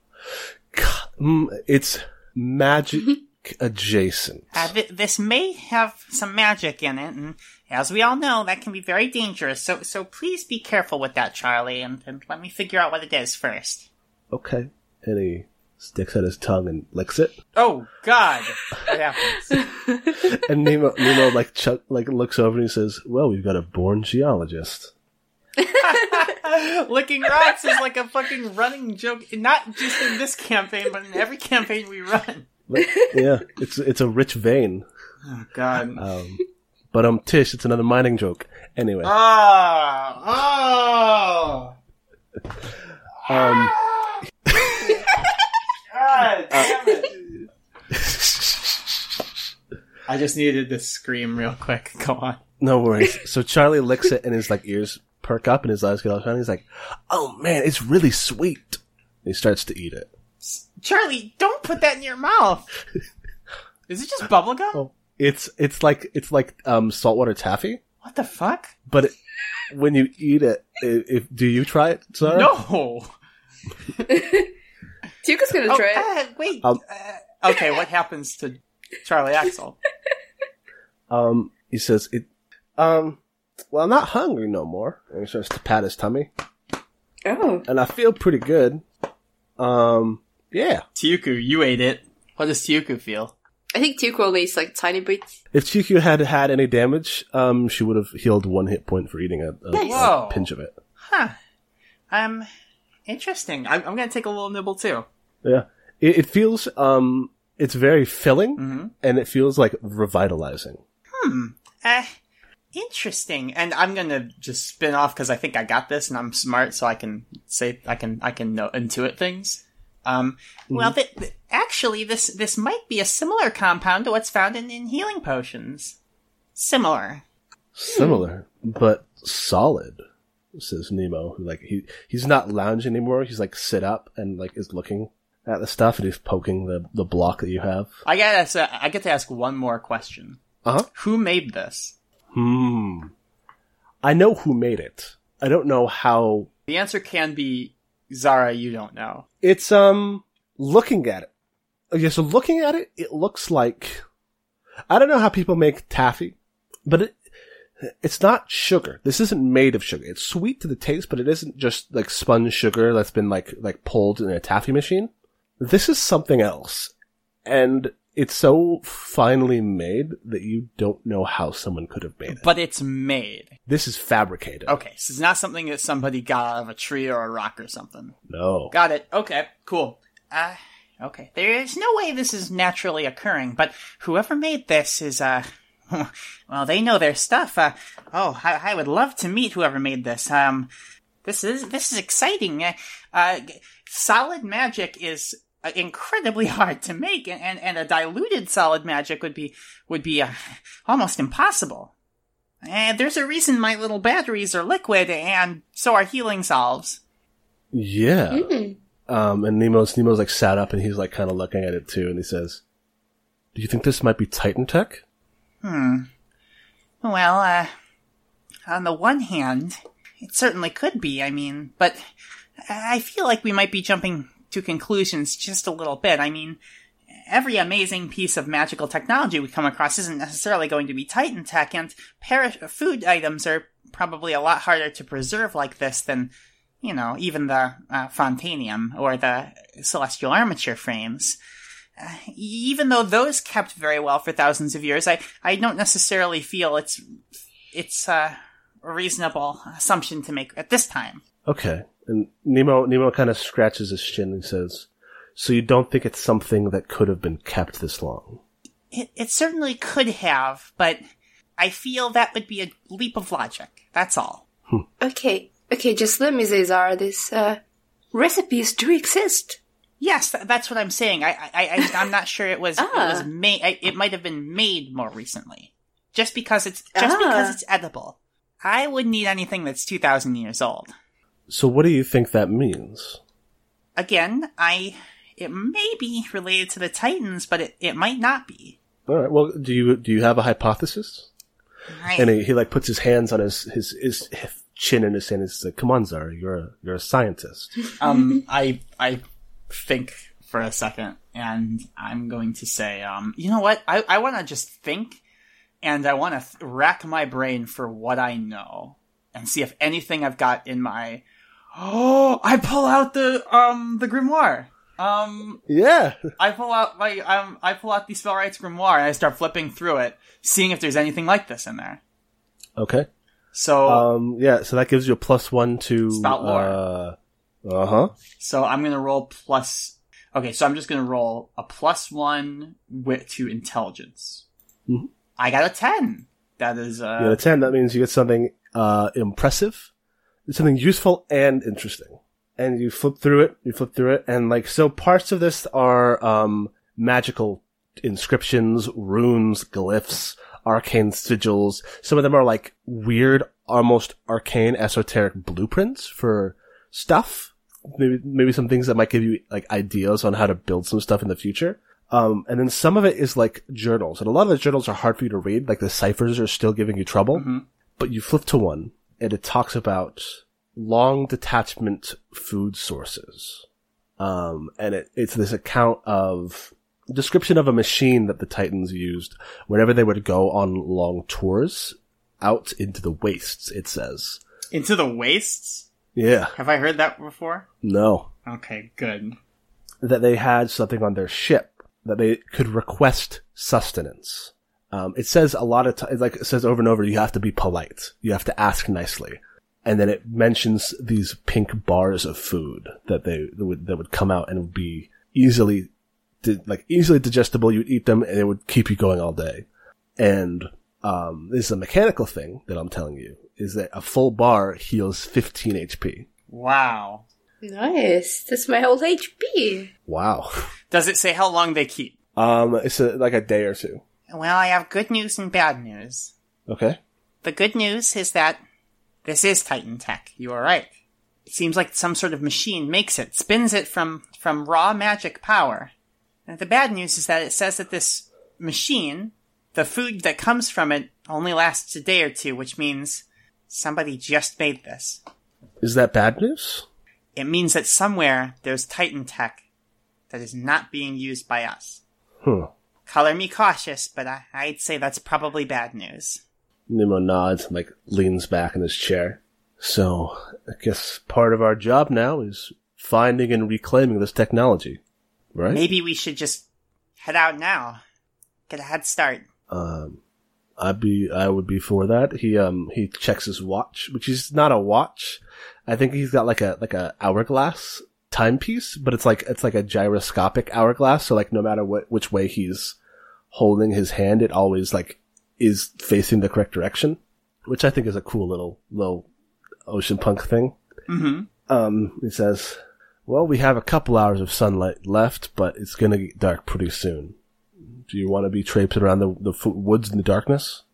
Mm, it's magic adjacent. Uh, th- this may have some magic in it, and as we all know, that can be very dangerous. So, so please be careful with that, Charlie, and, and let me figure out what it is first. Okay, and he sticks out his tongue and licks it. Oh God, what happens? And Nemo, Nemo like Chuck, like looks over and he says, "Well, we've got a born geologist." Licking rocks is like a fucking running joke, not just in this campaign, but in every campaign we run. But, yeah, it's it's a rich vein. Oh God. Um, but um, Tish, it's another mining joke. Anyway, Oh, oh. um, God damn it. I just needed to scream real quick. Go on. no worries. So Charlie licks it, and his like ears perk up, and his eyes get all shiny. He's like, "Oh man, it's really sweet." He starts to eat it. Charlie, don't put that in your mouth. Is it just bubblegum? Oh. It's it's like it's like um saltwater taffy, What the fuck? but it, when you eat it, i if do you try it, Sarah? No. Tuku's gonna Oh, try it. uh, wait. Um, uh, okay, what happens to Charlie Axel? Um, he says it. Um, well, I'm not hungry no more. And he starts to pat his tummy, Oh. and I feel pretty good. Um, yeah. Tiuku, you ate it. What does Tiuku feel? I think Tuka only eats like tiny bits. If Chikyu had had any damage, um, she would have healed one hit point for eating a, a, Nice. a pinch of it. Huh. Um, interesting. I'm, I'm gonna take a little nibble too. Yeah. It, it feels, um, it's very filling, Mm-hmm. and it feels like revitalizing. Hmm. Uh, interesting. And I'm gonna just spin off because I think I got this and I'm smart, so I can say I can I can know, intuit things. Um, well, th- th- actually, this this might be a similar compound to what's found in, in healing potions. Similar. Similar, but solid, says Nemo, who like, he, he's not lounging anymore. He's like sit up and like is looking at the stuff and he's poking the, the block that you have. I get to, I get to ask one more question. Uh huh. Who made this? Hmm. I know who made it. I don't know how. The answer can be Zara. You don't know. It's um looking at it. Okay, so looking at it, it looks like I don't know how people make taffy, but it it's not sugar. This isn't made of sugar. It's sweet to the taste, but it isn't just like sponge sugar that's been like like pulled in a taffy machine. This is something else, and it's so finely made that you don't know how someone could have made it. But it's made. This is fabricated. Okay, so it's not something that somebody got out of a tree or a rock or something. No. Got it. Okay, cool. Uh, okay. There is no way this is naturally occurring, but whoever made this is, uh, well, they know their stuff. Uh, oh, I, I would love to meet whoever made this. Um, this is, this is exciting. Uh, uh solid magic is incredibly hard to make, and, and, and a diluted solid magic would be, would be, uh, almost impossible. And there's a reason my little batteries are liquid, and so are healing salves. Yeah. Mm. Um, and Nemo's Nemo's like sat up and he's like kind of looking at it too, and he says, "Do you think this might be Titan tech?" Hmm. Well, uh, on the one hand, it certainly could be, I mean, but I feel like we might be jumping to conclusions just a little bit. I mean, every amazing piece of magical technology we come across isn't necessarily going to be Titan tech, and perish- food items are probably a lot harder to preserve like this than you know, even the uh, Fontanium or the celestial armature frames, uh, even though those kept very well for thousands of years, I, I don't necessarily feel it's it's a reasonable assumption to make at this time. Okay. And Nemo Nemo kind of scratches his chin and says, "So you don't think it's something that could have been kept this long?" It, it certainly could have, but I feel that would be a leap of logic. That's all. Okay, okay, just let me say, Zara, these uh, recipes do exist. Yes, th- that's what I'm saying. I, I, I I'm not sure it was it Ah. was made. It might have been made more recently, just because it's just Ah. because it's edible. I wouldn't eat anything that's two thousand years old. So what do you think that means? Again, I it may be related to the Titans, but it, it might not be. All right. Well, do you do you have a hypothesis? I, And he, he like puts his hands on his his, his chin in his hand. and He's like, "Come on, Zara, you're a you're a scientist." um, I I think for a second, and I'm going to say, um, you know what? I I want to just think, and I want to th- rack my brain for what I know, and see if anything I've got in my. Oh, I pull out the um the grimoire. Um, yeah. I pull out my um I pull out the Spellwright's grimoire and I start flipping through it, seeing if there's anything like this in there. Okay. So Um. Yeah. So that gives you a plus one to. Spout lore. Uh. Uh huh. So I'm gonna roll plus. Okay, so I'm just gonna roll a plus one wit to intelligence. Mhm. I got a ten. That is You got a uh, ten. That means you get something uh impressive, something useful and interesting. And you flip through it. You flip through it, and like so, parts of this are um magical inscriptions, runes, glyphs, arcane sigils. Some of them are like weird, almost arcane, esoteric blueprints for stuff. Maybe maybe some things that might give you like ideas on how to build some stuff in the future. Um, and then some of it is like journals, and a lot of the journals are hard for you to read. Like the ciphers are still giving you trouble. Mhm. But you flip to one, and it talks about long detachment food sources. Um, and it, it's this account of description of a machine that the Titans used whenever they would go on long tours out into the wastes. It says, into the wastes. "Yeah, Have I heard that before? no." Okay, good. that they had something on their ship that they could request sustenance. Um, it says a lot of times, like it says over and over, you have to be polite. You have to ask nicely. And then it mentions these pink bars of food that they that would, that would come out and would be easily, like easily digestible. You'd eat them and it would keep you going all day. And, um, this is a mechanical thing that I'm telling you is that a full bar heals 15 HP. Wow. Nice. That's my whole HP. Wow. Does it say how long they keep? Um, it's a, like a day or two. Well, I have good news and bad news. Okay. The good news is that this is Titan tech. You are right. It seems like some sort of machine makes it, spins it from, from raw magic power. And the bad news is that it says that this machine, the food that comes from it, only lasts a day or two, which means somebody just made this. Is that bad news? It means that somewhere there's Titan tech that is not being used by us. Hmm. Color me cautious, but I, I'd say that's probably bad news. Nemo nods and like leans back in his chair. So I guess part of our job now is finding and reclaiming this technology, right? Maybe we should just head out now. Get a head start. Um, I'd be, I would be for that. He, um, he checks his watch, which is not a watch. I think he's got like a, like a hourglass timepiece, but it's like, it's like a gyroscopic hourglass. So like no matter what, which way he's holding his hand, it always like is facing the correct direction, which I think is a cool little, little ocean punk thing. Mm-hmm. Um, he says, well, we have a couple hours of sunlight left, but it's gonna get dark pretty soon. Do you want to be traipsing around the, the fo- woods in the darkness?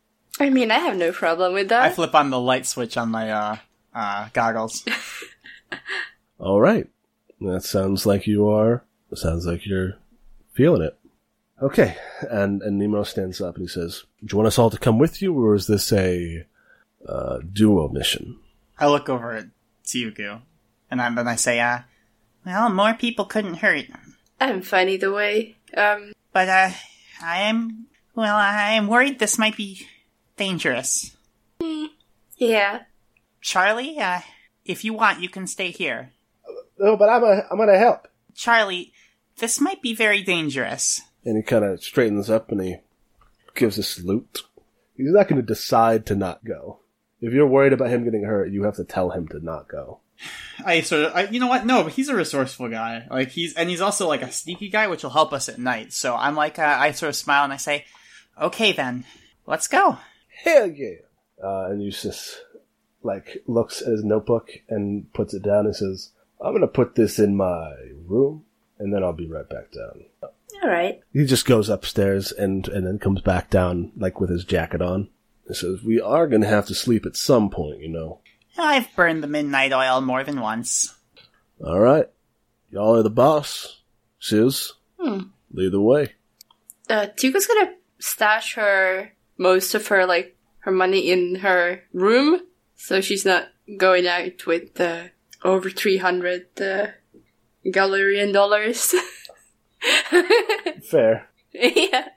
I mean, I have no problem with that. I flip on the light switch on my uh, uh, goggles. All right. That sounds like you are. Sounds like you're feeling it. Okay. And and Nemo stands up and he says, "Do you want us all to come with you, or is this a uh, duo mission?" I look over at Tsuyuku, and I, then I say, uh, well, more people couldn't hurt. I'm fine either way. Um, But, uh, I am, well, I am worried this might be dangerous. yeah. Charlie, uh, if you want, you can stay here. No, but I'm a, I'm gonna help. Charlie, this might be very dangerous. And he kind of straightens up and he gives a salute. He's not going to decide to not go. If you're worried about him getting hurt, you have to tell him to not go. I sort of, I, you know what? No, but he's a resourceful guy. Like he's, and he's also like a sneaky guy, which will help us at night. So I'm like, uh, I sort of smile and I say, "Okay, then, let's go." Hell yeah! Uh, and Eustace, like, looks at his notebook and puts it down and says, I'm going to put this in my room and then I'll be right back down. All right. He just goes upstairs and, and then comes back down, like, with his jacket on. He says, We are going to have to sleep at some point, you know. I've burned the midnight oil more than once. All right. Y'all are the boss. Sis, Hmm. lead the way. Uh, Tuku's gonna stash her most of her like her money in her room, so she's not going out with uh, over three hundred uh, Galerian dollars. Fair. yeah,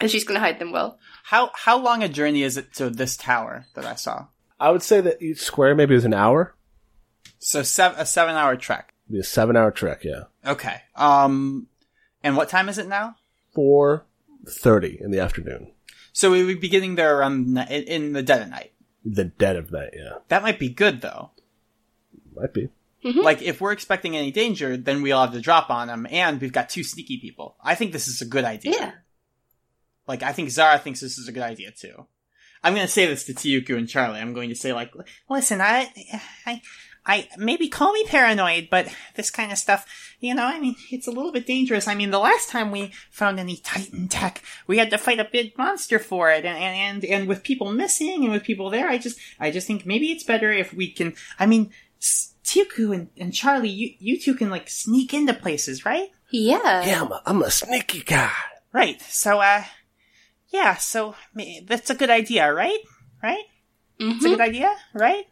and she's gonna hide them well. How how long a journey is it to this tower that I saw? I would say that each square maybe is an hour. So seven, a seven hour trek. It'd be a seven hour trek, yeah. Okay. Um, and what time is it now? Four thirty in the afternoon. So we would be getting there around in in the dead of night. The dead of night, yeah. That might be good though. Might be. Mm-hmm. Like if we're expecting any danger, then we'll have to drop on them, and we've got two sneaky people. I think this is a good idea. Yeah. Like I think Zara thinks this is a good idea too. I'm going to say this to Tiyuku and Charlie. I'm going to say like, listen, I, I, I maybe call me paranoid, but this kind of stuff, you know, I mean, it's a little bit dangerous. I mean, the last time we found any Titan tech, we had to fight a big monster for it, and and and with people missing and with people there, I just, I just think maybe it's better if we can. I mean, S- Tiyuku and, and Charlie, you you two can like sneak into places, right? Yeah. Yeah, I'm a, I'm a sneaky guy. Right. So, uh, yeah. So that's a good idea, right? Right? It's a Mhm. good idea, right?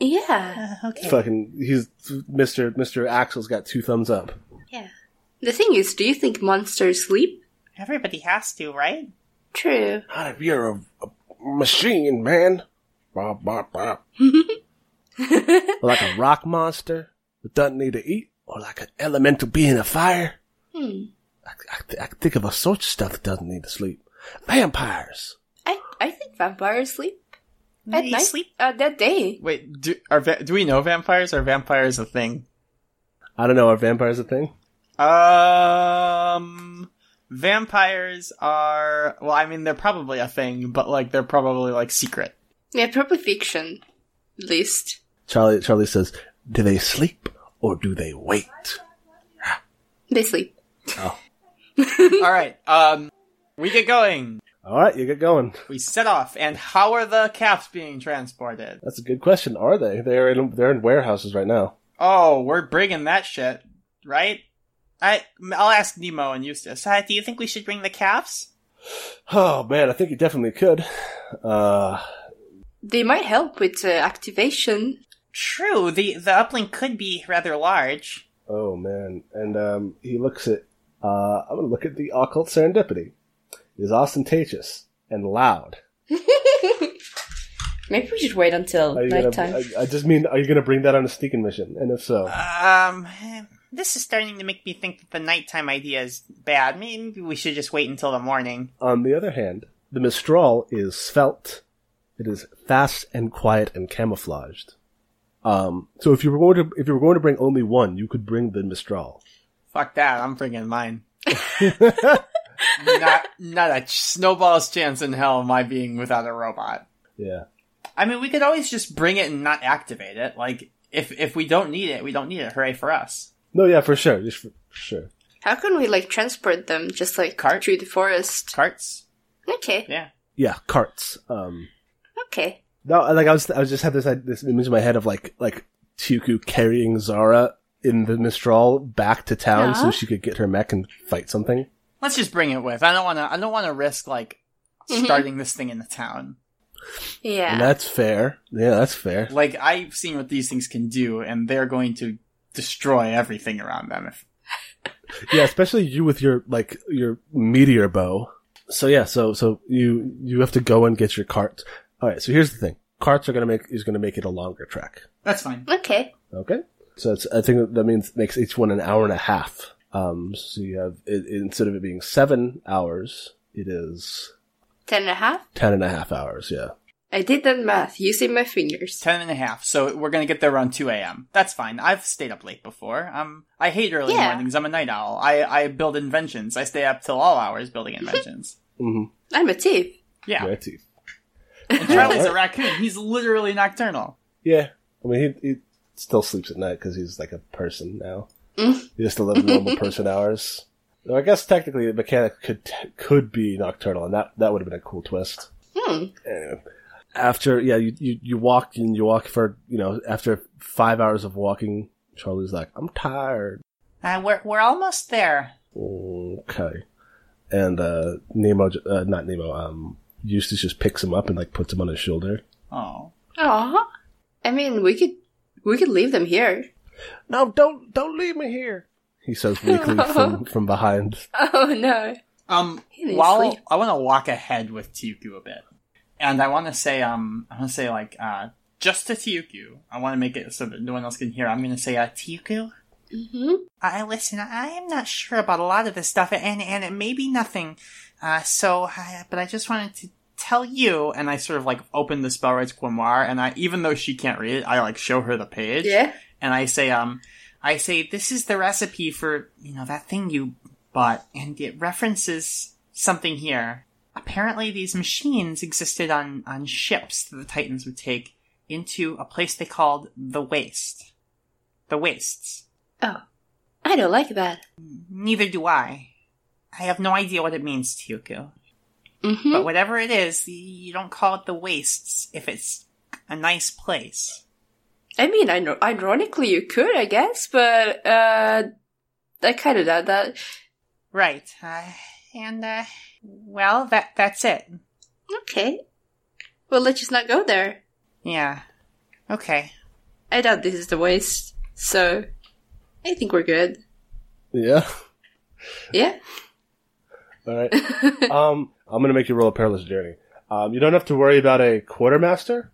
Yeah. Uh, okay. Fucking, he's Mr. Mr. Axel's got two thumbs up. Yeah. The thing is, do you think monsters sleep? Everybody has to, right? True. Not if you're a, a machine, man. Bah, bah, bah. like a rock monster that doesn't need to eat, or like an elemental being of fire. Hmm. I, I, th- I can think of a such stuff that doesn't need to sleep. Vampires. I I think vampires sleep at night. sleep. Uh, that day. Wait, do are va- do we know vampires? Are vampires a thing? I don't know, are vampires a thing? Um, vampires are. Well, I mean, they're probably a thing, but like they're probably like secret. Yeah, probably fiction. At least. Charlie, Charlie says, do they sleep or do they wait? They sleep. Oh. All right. Um, we get going. Alright, you get going. We set off, and how are the caps being transported? That's a good question. Are they? They're in, they're in warehouses right now. Oh, we're bringing that shit, right? I I'll ask Nemo and Eustace. Uh, do you think we should bring the calves? Oh man, I think you definitely could. Uh, They might help with uh, activation. True. The the uplink could be rather large. oh man. And, um, he looks at, uh, I'm gonna look at the occult serendipity. It is ostentatious and loud. Maybe we should wait until Are you gonna, nighttime. I, I just mean, are you gonna bring that on a sneaking mission? And if so, Um, this is starting to make me think that the nighttime idea is bad. Maybe we should just wait until the morning. on the other hand, the Mistral is svelte. It is fast and quiet and camouflaged. Um, so if you were going to, if you were going to bring only one, you could bring the Mistral. Fuck that. I'm bringing mine. not not a snowball's chance in hell of my being without a robot. Yeah. I mean, we could always just bring it and not activate it. Like, if if we don't need it, we don't need it. Hooray for us. No, yeah, for sure, just for, for sure. How can we like transport them just like Cart? through the forest? Carts? Okay. Yeah. Yeah, carts. Um, Okay. No, like I was, I was just had this this image in my head of like like Tuku carrying Zara in the Mistral back to town so she could get her mech and fight something. Let's just bring it with. I don't want to. I don't want to risk like Mhm. starting this thing in the town. Yeah. And that's fair. Yeah, that's fair. Like I've seen what these things can do, and they're going to destroy everything around them. If yeah, especially you with your like your meteor bow. So yeah, so so you you have to go and get your cart. All right, so here's the thing: carts are gonna make is gonna make it a longer track. That's fine. Okay. Okay. So it's, I think that means makes each one an hour and a half. Um, so you have it, instead of it being seven hours, it is Ten and a half? ten and a half hours. Yeah. I did that math using my fingers. Ten and a half. So we're gonna get there around two a.m. That's fine. I've stayed up late before. Um, I hate early Yeah. mornings. I'm a night owl. I I build inventions. I stay up till all hours building inventions. Mm-hmm. I'm a thief. Yeah. Yeah, teeth. And Charlie's a raccoon. He's literally nocturnal. Yeah. I mean, he, he still sleeps at night because he's like a person now. Mm. He just still lives normal person hours. Though I guess technically the mechanic could could be nocturnal, and that that would have been a cool twist. Hmm. Anyway, after yeah, you, you you walk and you walk for you know after five hours of walking, Charlie's like, I'm tired. Uh, we're we're almost there. Okay, and uh Nemo, uh, not Nemo, um, Eustace just picks him up and like puts him on his shoulder. Oh. Aw. I mean, we could we could leave them here. No, don't don't leave me here. He says weakly from from behind. Oh no. Um, He while sleep. I want to walk ahead with Tyuku a bit, and I want to say, um, I want to say like, uh, just to Tyuku. I want to make it so that no one else can hear. I'm going to say, uh, Tyuku. Mm-hmm. I listen. I am not sure about a lot of this stuff, and and it may be nothing. Uh, so, I, but I just wanted to tell you, and I sort of like open the Spellwright's grimoire, and I, even though she can't read it, I like show her the page, Yeah. and I say, um, I say this is the recipe for you know that thing you bought, and it references something here. Apparently, these machines existed on on ships that the Titans would take into a place they called the Waste. The Wastes. Oh. I don't like that. Neither do I. I have no idea what it means, Tyuku. Mm-hmm. But whatever it is, you don't call it the Wastes if it's a nice place. I mean, I know, ironically, you could, I guess, but uh, I kind of doubt that. Right. Uh, and, uh, well, that that's it. Okay. Well, let's just not go there. Yeah. Okay. I doubt this is the waste, so I think we're good. Yeah. Yeah. All right. um, I'm gonna make you roll a perilous journey. Um, you don't have to worry about a quartermaster,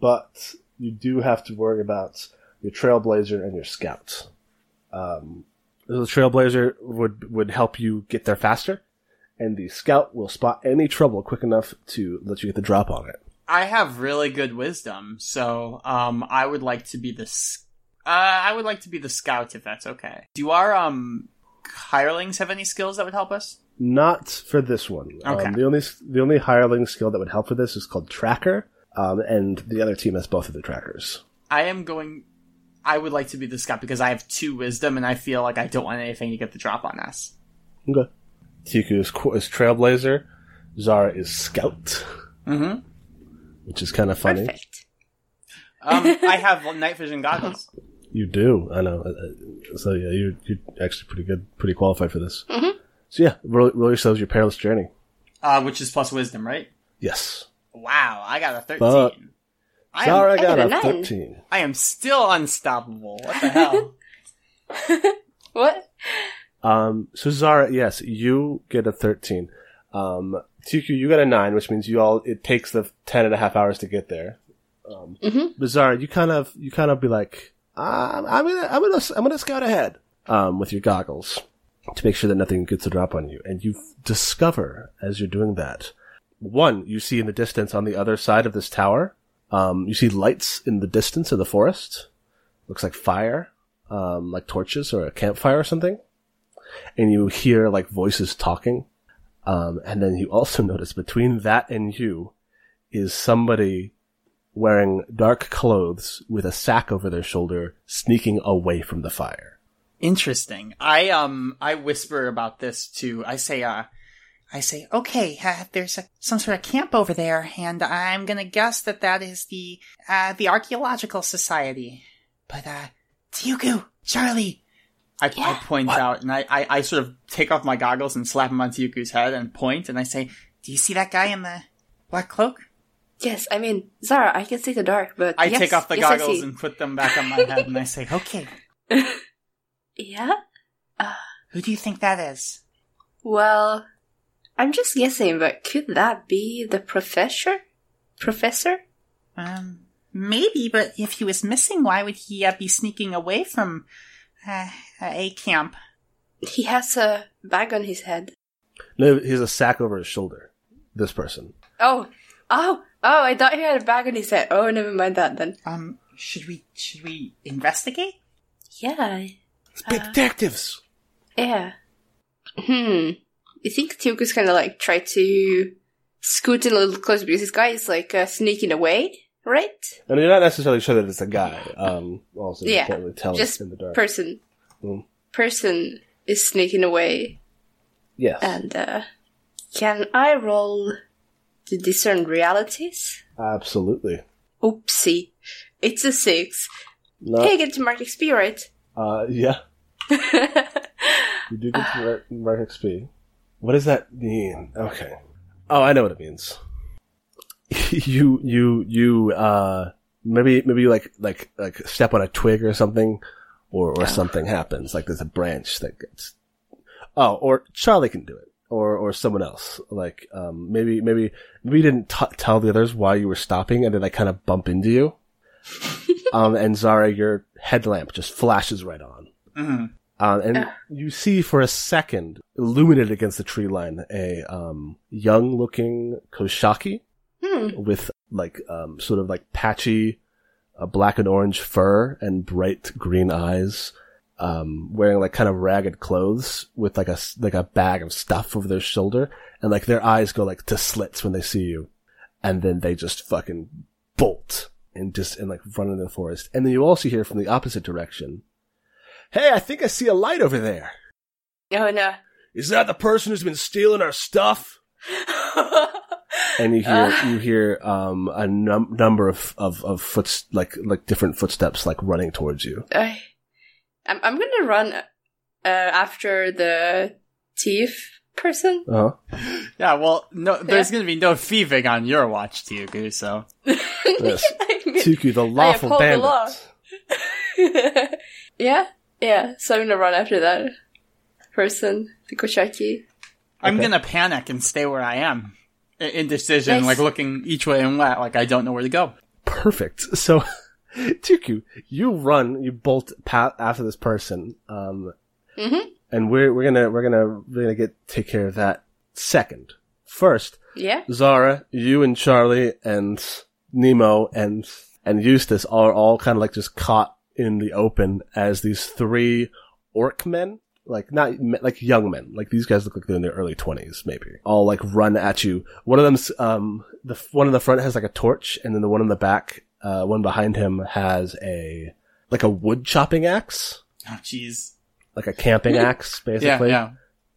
but you do have to worry about your trailblazer and your scout. Um, the trailblazer would would help you get there faster, and the scout will spot any trouble quick enough to let you get the drop on it. I have really good wisdom, so um, I would like to be the. Uh, I would like to be the scout if that's okay. Do our um hirelings have any skills that would help us? Not for this one. Okay. Um, the only the only hireling skill that would help for this is called tracker, um, and the other team has both of the trackers. I am going. I would like to be the scout because I have two wisdom, and I feel like I don't want anything to get the drop on us. Okay. Tiku is, qu- is trailblazer. Zara is scout, Mm-hmm. which is kind of funny. Perfect. Um, I have night vision goggles. You do, I know. Uh, uh, So yeah, you're you're actually pretty good, pretty qualified for this. Mhm. So yeah, roll, roll yourselves your perilous journey. Uh, which is plus wisdom, right? Yes. Wow, I got a thirteen. But- I am, Zara I got got a a nine. thirteen. I am still unstoppable. What the hell? What? Um, so Zara, yes, you get a 13. Um, TQ, you got a 9, which means you all, it takes the 10 and a half hours to get there. Um, Mhm. but Zara, you kind of, you kind of be like, I'm, I'm gonna, I'm gonna, I'm gonna scout ahead, um, with your goggles to make sure that nothing gets a drop on you. And you discover as you're doing that, one, you see in the distance on the other side of this tower, um, you see lights in the distance of the forest. Looks like fire, um, like torches or a campfire or something and you hear like voices talking. Um, and then you also notice between that and you is somebody wearing dark clothes with a sack over their shoulder sneaking away from the fire. Interesting. I um I whisper about this to I say uh I say okay uh, there's a, some sort of camp over there and I'm gonna guess that that is the uh the archaeological society. But uh Tyuku, Charlie. I, I Yeah. point out and I, I I sort of take off my goggles and slap them on Tyuku's head and point and I say, "Do you see that guy in the black cloak?" Yes, I mean, Zara, I can see the dark, but I yes, take off the yes, goggles and put them back on my head and I say, "Okay, Yeah. who do you think that is?" Well, I'm just guessing, but could that be the professor? Professor? Um, maybe, but if he was missing, why would he uh, be sneaking away from uh, a camp? He has a bag on his head. No, he has a sack over his shoulder. This person. Oh, oh, oh! I thought he had a bag on his head. Oh, never mind that then. Um, should we should we investigate? Yeah, It's big detectives. yeah. Hmm. You think Tuku's gonna like try to scoot in a little closer because this guy is like uh, sneaking away, right? And you're not necessarily sure that it's a guy. Um, also, you Yeah, can't really tell Just in the dark. person. Mm. Person is sneaking away, yes. and uh, can I roll to discern realities? Absolutely. Oopsie, it's a six. No. Hey, get to mark XP, right? Uh, yeah. You do get to mark, mark XP. What does that mean? Okay. Oh, I know what it means. you, you, you, uh, maybe, maybe you like, like, like step on a twig or something, or, or something happens. Like there's a branch that gets, oh, or Charlie can do it. Or, or someone else. Like, um, maybe, maybe, maybe you didn't t- tell the others why you were stopping and then I kind of bump into you. Um, and Zara, your headlamp just flashes right on. Mm-hmm. Um, and you see for a second, illuminated against the tree line, a um, young-looking Koshaki Hmm. with like um, sort of like patchy uh, black and orange fur and bright green eyes, um, wearing like kind of ragged clothes with like a s- like a bag of stuff over their shoulder, and like their eyes go like to slits when they see you, and then they just fucking bolt and just and like run into the forest, and then you also hear from the opposite direction. Hey, I think I see a light over there. Oh no. Is that the person who's been stealing our stuff? And you hear you hear um a num- number of of of foots like like different footsteps like running towards you. I, I'm I'm gonna run uh, after the thief person. Uh Yeah, well, no, there's going to be no thieving on your watch, Tuku, so. Yes. I Tuku, the lawful uphold the law. bandit. yeah, yeah. So I'm gonna run after that person, the Koshaki. I'm Okay. gonna panic and stay where I am. Indecision, Nice. like looking each way and left, like I don't know where to go. Perfect. So, Tuku, you run, you bolt pa- after this person, um, Mhm. and we're we're gonna we're gonna we're gonna get take care of that second. First, Yeah. Zara, you and Charlie and Nemo and and Eustace are all kind of like just caught in the open as these three orc men, like not like young men, like these guys look like they're in their early twenties, maybe. All like run at you. One of them's um the one in the front has like a torch, and then the one in the back, uh, one behind him has a like a wood chopping axe, Oh, jeez. like a camping axe, Yeah, basically yeah.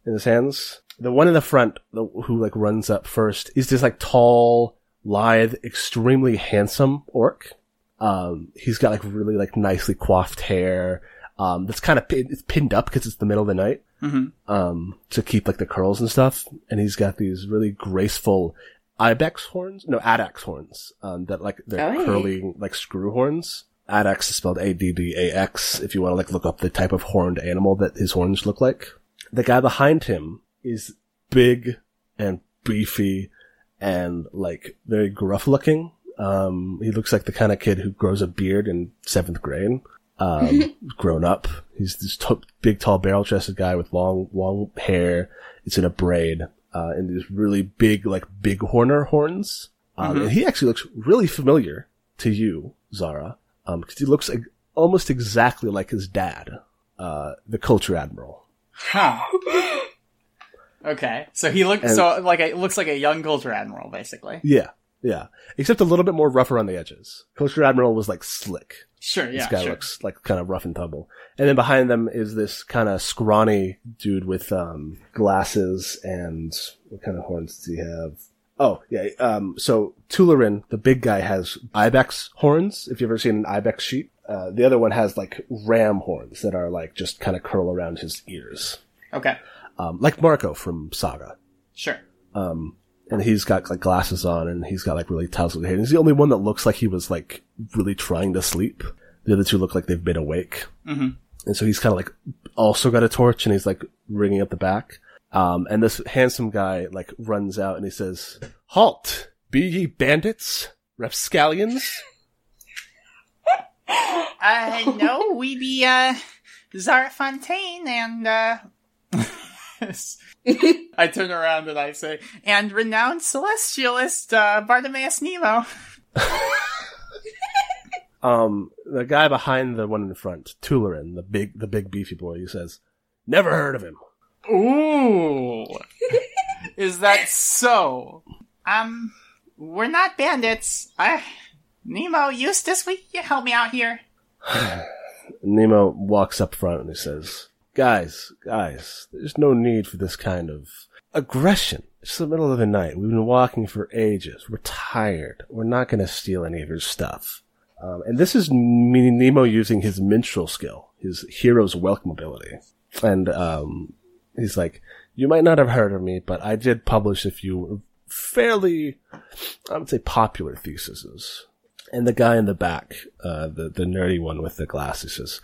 in his hands. The one in the front, the, who like runs up first, is this like tall, lithe, extremely handsome orc. Um, he's got like really like nicely coiffed hair. Um, that's kind of pin- it's pinned up because it's the middle of the night. hmm Um, to keep like the curls and stuff. And he's got these really graceful ibex horns, no, addax horns. Um, that like they're Oh, yeah. curly like screw horns. Addax is spelled A-D-D-A-X if you want to like look up the type of horned animal that his horns look like. The guy behind him is big and beefy and like very gruff looking. Um, he looks like the kind of kid who grows a beard in seventh grade. Um, grown up. He's this t- big, tall, barrel-chested guy with long, long hair. It's in a braid, uh, and these really big, like big horner horns. Um, and he actually looks really familiar to you, Zara, um, because he looks like, almost exactly like his dad, uh, the culture admiral. Huh. Okay, so he looks so like a, looks like a young culture admiral, basically. Yeah, yeah. Except a little bit more rougher on the edges. Culture admiral was like slick. Sure, yeah. This guy sure. looks like kind of rough and tumble. And then behind them is this kind of scrawny dude with um, glasses and what kind of horns does he have? Oh, yeah. Um, so Tulerin, the big guy, has ibex horns. If you've ever seen an ibex sheep, uh, the other one has like ram horns that are like just kind of curl around his ears, Okay, um, like Marco from Saga. sure. Um, and he's got like glasses on and he's got like really tousled hair. He's the only one that looks like he was like really trying to sleep. The other two look like they've been awake. Mhm. And so he's kind of like also got a torch and he's like ringing up the back. Um, and this handsome guy like runs out and he says, Halt! Be ye bandits? Rapscallions? Uh, no, we be, uh, Zara Fontaine and, uh, I turn around and I say, and renowned celestialist, uh, Bartimaeus Nemo. Um, the guy behind the one in front, Tulerin, the big, the big beefy boy, he says, "Never heard of him." Ooh. Is that so? Um, we're not bandits. I, Nemo, Eustace, will you help me out here? Nemo walks up front and he says, "Guys, guys, there's no need for this kind of aggression. It's the middle of the night. We've been walking for ages. We're tired. We're not going to steal any of your stuff." Um, and this is Nemo using his minstrel skill, his hero's welcome ability. And um, he's like, "You might not have heard of me, but I did publish a few fairly, I would say, popular theses." And the guy in the back, uh, the the nerdy one with the glasses, says,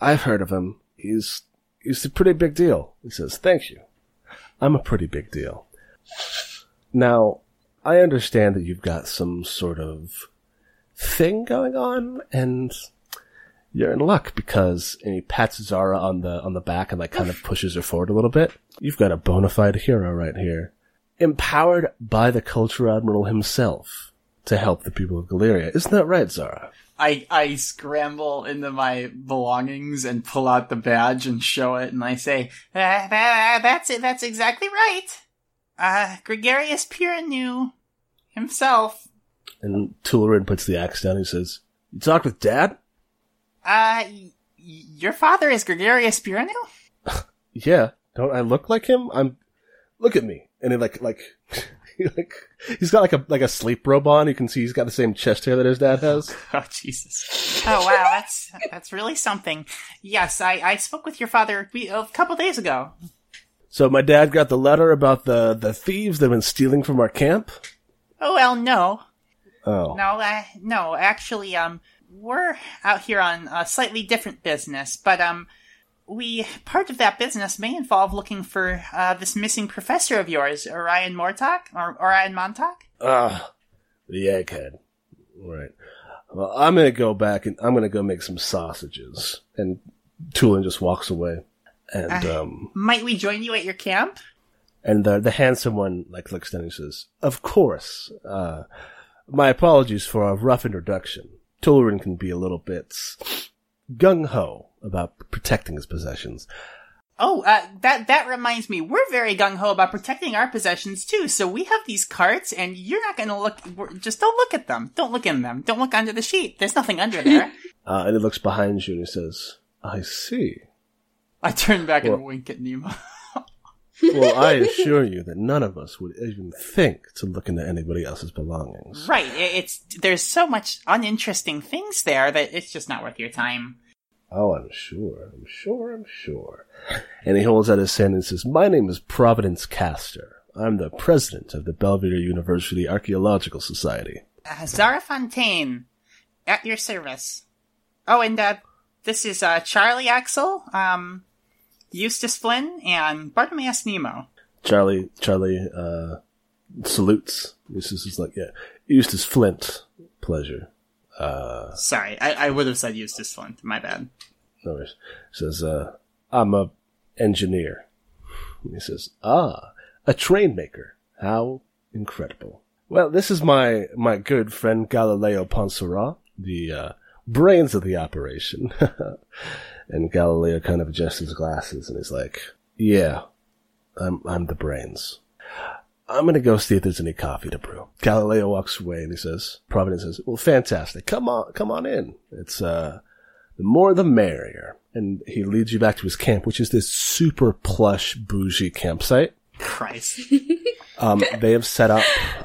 "I've heard of him. He's he's a pretty big deal." He says, "Thank you. I'm a pretty big deal." Now, I understand that you've got some sort of thing going on, and you're in luck because and he pats Zara on the on the back and like kind of pushes her forward a little bit. You've got a bona fide hero right here, empowered by the Culture Admiral himself to help the people of Galeria. Isn't that right, Zara? I, I scramble into my belongings and pull out the badge and show it, and I say, uh, that, that's it, that's exactly right. Uh, Gregarious Piranu himself. And Tulerin puts the axe down. He says, "You talked with Dad? Uh, y- your father is Gregarious Piranu? Yeah. Don't I look like him? I'm. Look at me." And he like like. he like he's got like a like a sleep robe on. You can see he's got the same chest hair that his dad has. Oh, Jesus. Oh, wow, that's, that's really something. Yes, I, I spoke with your father we- a couple days ago. So my dad got the letter about the the thieves that have been stealing from our camp. Oh, well, no. Oh, No, uh, no, actually, um, we're out here on a slightly different business, but, um, we, part of that business may involve looking for, uh, this missing professor of yours, Orion Mortok, or Orion Montauk. ah, the egghead. Right. Well, I'm gonna go back and I'm gonna go make some sausages. And Tulin just walks away. And Uh. um, Might we join you at your camp? and the the handsome one like looks down and says, "Of course. Uh, my apologies for a rough introduction. Tulerin can be a little bit gung ho about protecting his possessions. Oh, uh, that that reminds me, we're very gung ho about protecting our possessions too. So we have these carts, and you're not going to look. Just don't look at them. Don't look in them. Don't look under the sheet. There's nothing under there. Uh, and he looks behind you and he says, "I see." I turn back Well- and wink at Nemo. Well, I assure you that none of us would even think to look into anybody else's belongings. right. It's there's so much uninteresting things there that it's just not worth your time. Oh, I'm sure. I'm sure. I'm sure. And he holds out his hand and says, My name is Providence Castor. I'm the president of the Belvedere University Archaeological Society. Uh, Zara Fontaine, at your service. Oh, and uh, this is uh, Charlie Axel, um, Eustace Flynn, and Bartimaeus Nemo. Charlie, Charlie, uh, salutes. Eustace is like, yeah, Eustace Flint. Pleasure. Sorry, I, I would have said Eustace Flint. My bad. No worries. Says, uh, I'm a engineer. And he says, ah, a train maker. How incredible. Well, this is my, my good friend Galileo Ponsera, the, uh, brains of the operation. and Galileo kind of adjusts his glasses and he's like, yeah, I'm, I'm the brains. I'm gonna go see if there's any coffee to brew. Galileo walks away and he says, Providence says, well, fantastic. Come on, come on in. It's, uh, the more the merrier. And he leads you back to his camp, which is this super plush, bougie campsite. Christ. Um, they have set up,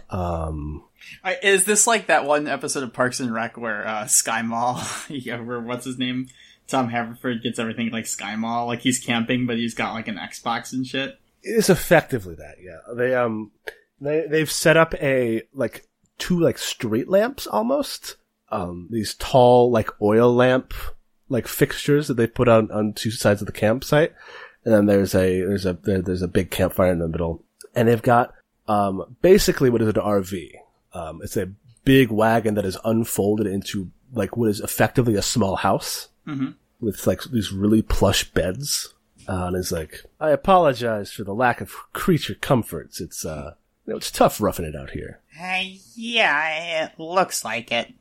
um, I- Is this like that one episode of Parks and Rec where uh, Sky Mall, yeah, where what's his name, Tom Haverford gets everything like Sky Mall, like he's camping but he's got like an Xbox and shit. It's effectively that, yeah. They, um, they, they've set up a, like, two, like, street lamps almost. Um, these tall, like, oil lamp, like, fixtures that they put on, on two sides of the campsite. And then there's a, there's a, there, there's a big campfire in the middle. And they've got, um, basically what is it an RV. Um, it's a big wagon that is unfolded into like what is effectively a small house Mhm. with like these really plush beds. Uh, and it's like, I apologize for the lack of creature comforts. It's uh, you know, it's tough roughing it out here. Uh, yeah, it looks like it.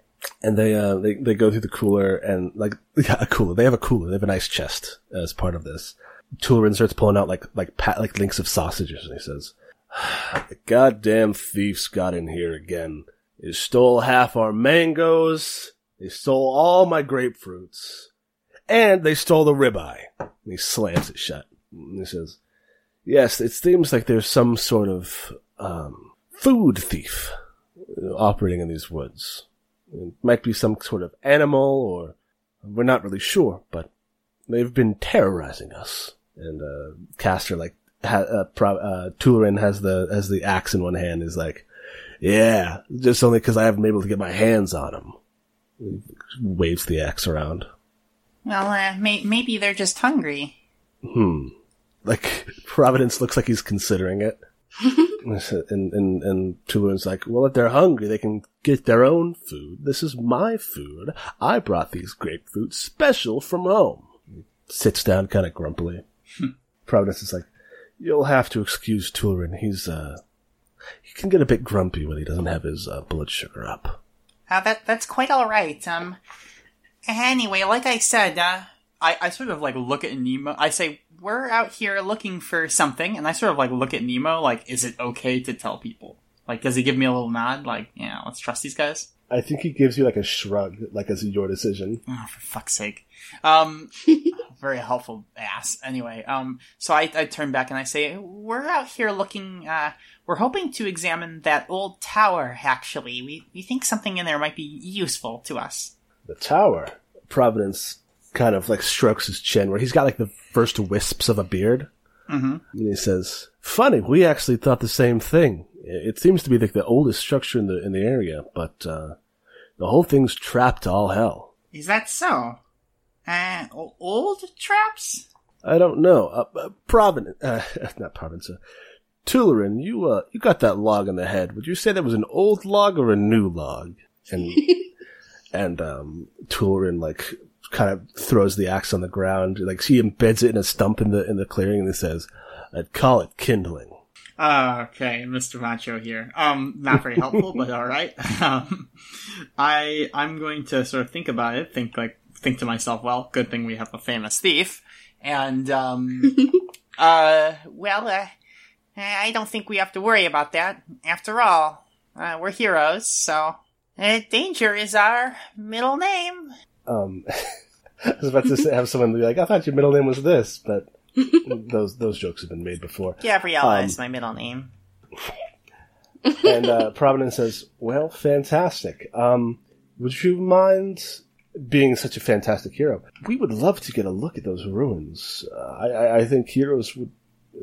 and they uh they, they go through the cooler and like yeah, a cooler. They have a cooler. They have a nice chest as part of this. Tulerin starts pulling out like like pat like links of sausages and he says, "The goddamn thieves got in here again. They stole half our mangoes. They stole all my grapefruits, and they stole the ribeye." And he slams it shut. And he says, "Yes, it seems like there's some sort of um food thief operating in these woods." It might be some sort of animal, or we're not really sure, but they've been terrorizing us. And uh, Castor, like, ha- uh, Pro- uh, Turin has the has the axe in one hand. Is like, yeah, just only because I haven't been able to get my hands on him. He waves the axe around. Well, uh, may- maybe they're just hungry. Hmm. Like Providence looks like he's considering it. and and and Tulin's like, well, if they're hungry, they can get their own food. This is my food. I brought these grapefruits special from home. He sits down kind of grumpily. Providence is like, you'll have to excuse Turin. He's uh, he can get a bit grumpy when he doesn't have his uh, blood sugar up. Uh, that that's quite all right. Um. Anyway, like I said, uh, I I sort of like look at Nemo. I say we're out here looking for something, and I sort of like look at Nemo. Like, is it okay to tell people? Like, does he give me a little nod? Like, yeah, let's trust these guys. I think he gives you like a shrug, like as your decision. Oh, for fuck's sake. Um, very helpful ass. Anyway, um, so I, I turn back and I say, we're out here looking, uh, we're hoping to examine that old tower, actually. We, we think something in there might be useful to us. the tower. Providence kind of like strokes his chin where he's got like the first wisps of a beard. Mm-hmm. And he says, funny, we actually thought the same thing. It seems to be like the oldest structure in the, in the area, but, uh, the whole thing's trapped to all hell. Is that so? Uh, old traps? I don't know. Uh, uh, Providence, uh, not Providence, uh, Tulerin, you, uh, you got that log on the head. Would you say that was an old log or a new log? And, and, um, Tulerin, like, kind of throws the axe on the ground. Like, he embeds it in a stump in the, in the clearing and he says, I'd call it kindling. Uh, okay, Mr. Macho here. Um, not very helpful, but alright. Um, I, I'm going to sort of think about it, think like, think to myself, well, good thing we have a famous thief. And, um, uh, well, uh, I don't think we have to worry about that. After all, uh, we're heroes, so, uh, danger is our middle name. Um, I was about to say, have someone be like, I thought your middle name was this, but those, those jokes have been made before. Gabriella Um, is my middle name. and uh, Providence says, "Well, fantastic. Um, would you mind being such a fantastic hero? We would love to get a look at those ruins. Uh, I, I, I think heroes would,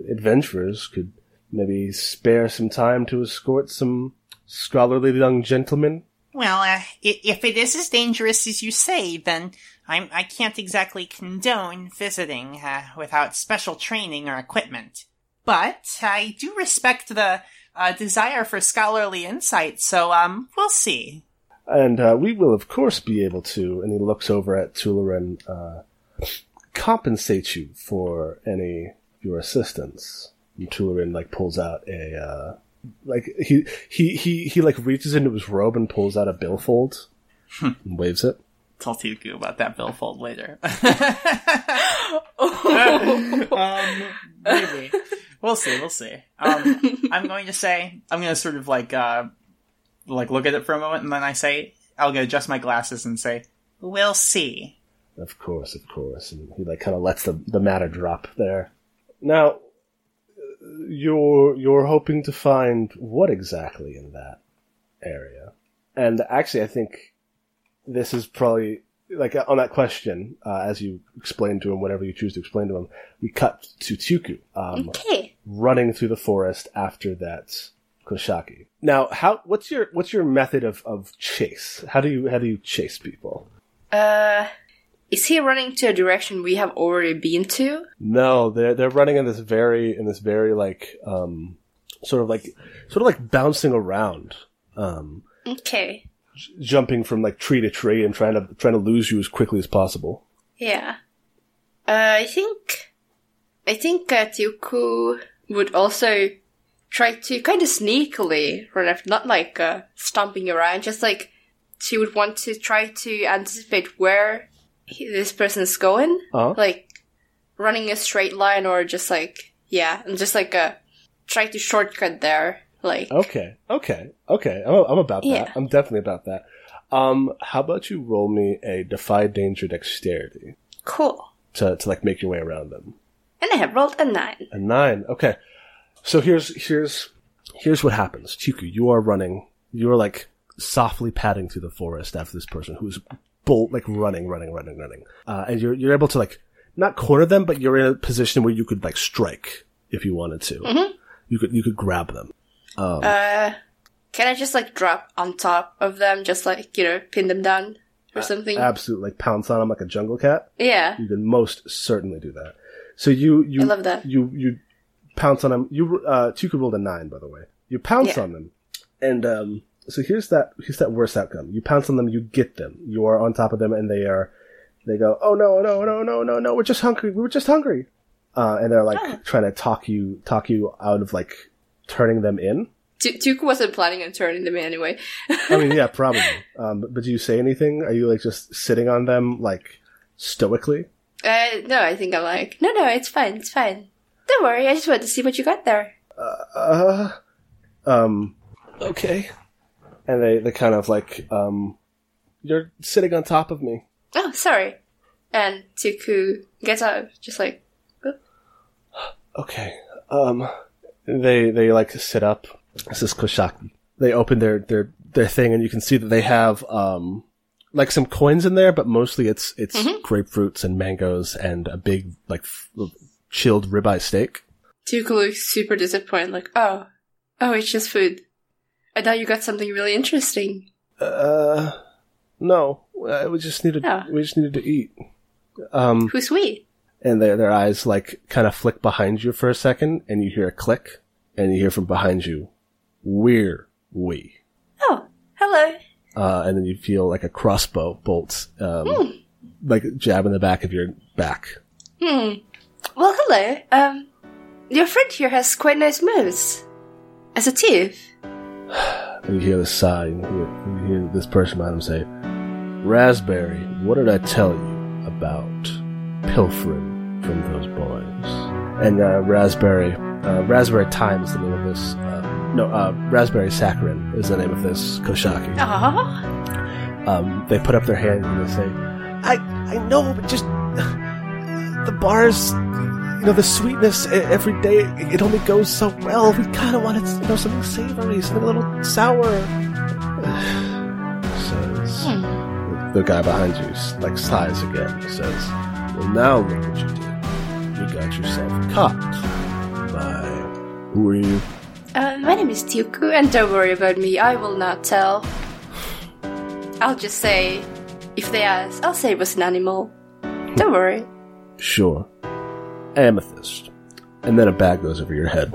adventurers could maybe spare some time to escort some scholarly young gentlemen. Well, uh, if it is as dangerous as you say, then I'm, I can't exactly condone visiting uh, without special training or equipment. But I do respect the uh, desire for scholarly insight, so um, we'll see. And uh, we will, of course, be able to." And he looks over at Tulerin, uh, compensate you for any of your assistance. And Tulerin like pulls out a uh, like he he he he like reaches into his robe and pulls out a billfold and waves it. Tell Tuku about that billfold later. um, maybe. We'll see, we'll see. Um, I'm going to say, I'm going to sort of like, uh, like look at it for a moment and then I say, I'll go adjust my glasses and say, we'll see. Of course, of course. And he like kind of lets the the matter drop there. Now, you're you're hoping to find what exactly in that area? And actually, I think this is probably like on that question, uh, as you explain to him, whatever you choose to explain to him, we cut to Tuku um, Okay. running through the forest after that Koshaki. Now, how what's your what's your method of, of chase? How do you how do you chase people? Uh, is he running to a direction we have already been to? No, they're they're running in this very in this very like um sort of like sort of like bouncing around um, Okay. jumping from like tree to tree and trying to trying to lose you as quickly as possible. Yeah. Uh, I think, I think uh, Tuku would also try to kind of sneakily run after, not like uh, stomping around, just like she would want to try to anticipate where he, this person's going, Uh-huh. like running a straight line or just like yeah, and just like a try to shortcut there, like Okay, okay, okay. I'm, I'm about that. Yeah. I'm definitely about that. Um, how about you roll me a defy danger dexterity cool. to to like make your way around them? And I have rolled a nine. A nine. Okay. So here's here's here's what happens. Tuku, you are running. You are like softly padding through the forest after this person who's bolt like running, running, running, running. Uh, and you're you're able to like not corner them, but you're in a position where you could like strike if you wanted to. You could you could grab them. Uh, can I just like drop on top of them, just like you know, pin them down or something? Absolutely, like pounce on them like a jungle cat. yeah. You can most certainly do that. So you you I love that. you you pounce on them. You uh, two could roll a nine, by the way. You pounce Yeah. on them, and um, so here's that here's that worst outcome. You pounce on them, you get them. You are on top of them, and they are they go, oh no no no no no no, we're just hungry. We were just hungry, uh, and they're like Ah. trying to talk you talk you out of like turning them in. Tu- Tuku wasn't planning on turning them in anyway. I mean, yeah, probably. Um, but, but do you say anything? Are you like just sitting on them like stoically? uh, no, I think I'm like, no, no, it's fine, it's fine. Don't worry, I just wanted to see what you got there. uh, um, okay. And they, they kind of like, um, you're sitting on top of me. Oh, sorry. And Tuku gets up, just like, Okay. Um, they, they like to sit up. This is Koshaki. They open their, their, their thing and you can see that they have, um, like some coins in there, but mostly it's, it's grapefruits and mangoes and a big, like, f- chilled ribeye steak. Tuku looks super disappointed, like, oh, oh, it's just food. I thought you got something really interesting. Uh, no, uh, we just needed, we just needed to eat. Um, Who's we? and their their eyes like kind of flick behind you for a second, and you hear a click, and you hear from behind you, "We're we," Oh, hello. uh, and then you feel like a crossbow bolt, um, like jab in the back of your back. Hmm. Well, hello. Um, your friend here has quite nice moves. As a thief. And you hear the sigh, you hear, you hear this person behind him say, "Raspberry, what did I tell you about pilfering from those boys?" And uh, Raspberry, uh, Raspberry Time is the name of this. Uh, no, uh, Raspberry Saccharin is the name of this Koshaki. Aww. um, they put up their hand and they say, "I I know, but just the bars, you know, the sweetness every day, it only goes so well. We kind of wanted, you know, something savory, something a little sour." says the, the guy behind you, like sighs again. He says, "Well, now look what you did. You got yourself caught by who are you?" Uh, my name is Tuku, and don't worry about me, I will not tell. I'll just say, if they ask, I'll say it was an animal. Don't worry. Sure, amethyst, and then a bag goes over your head.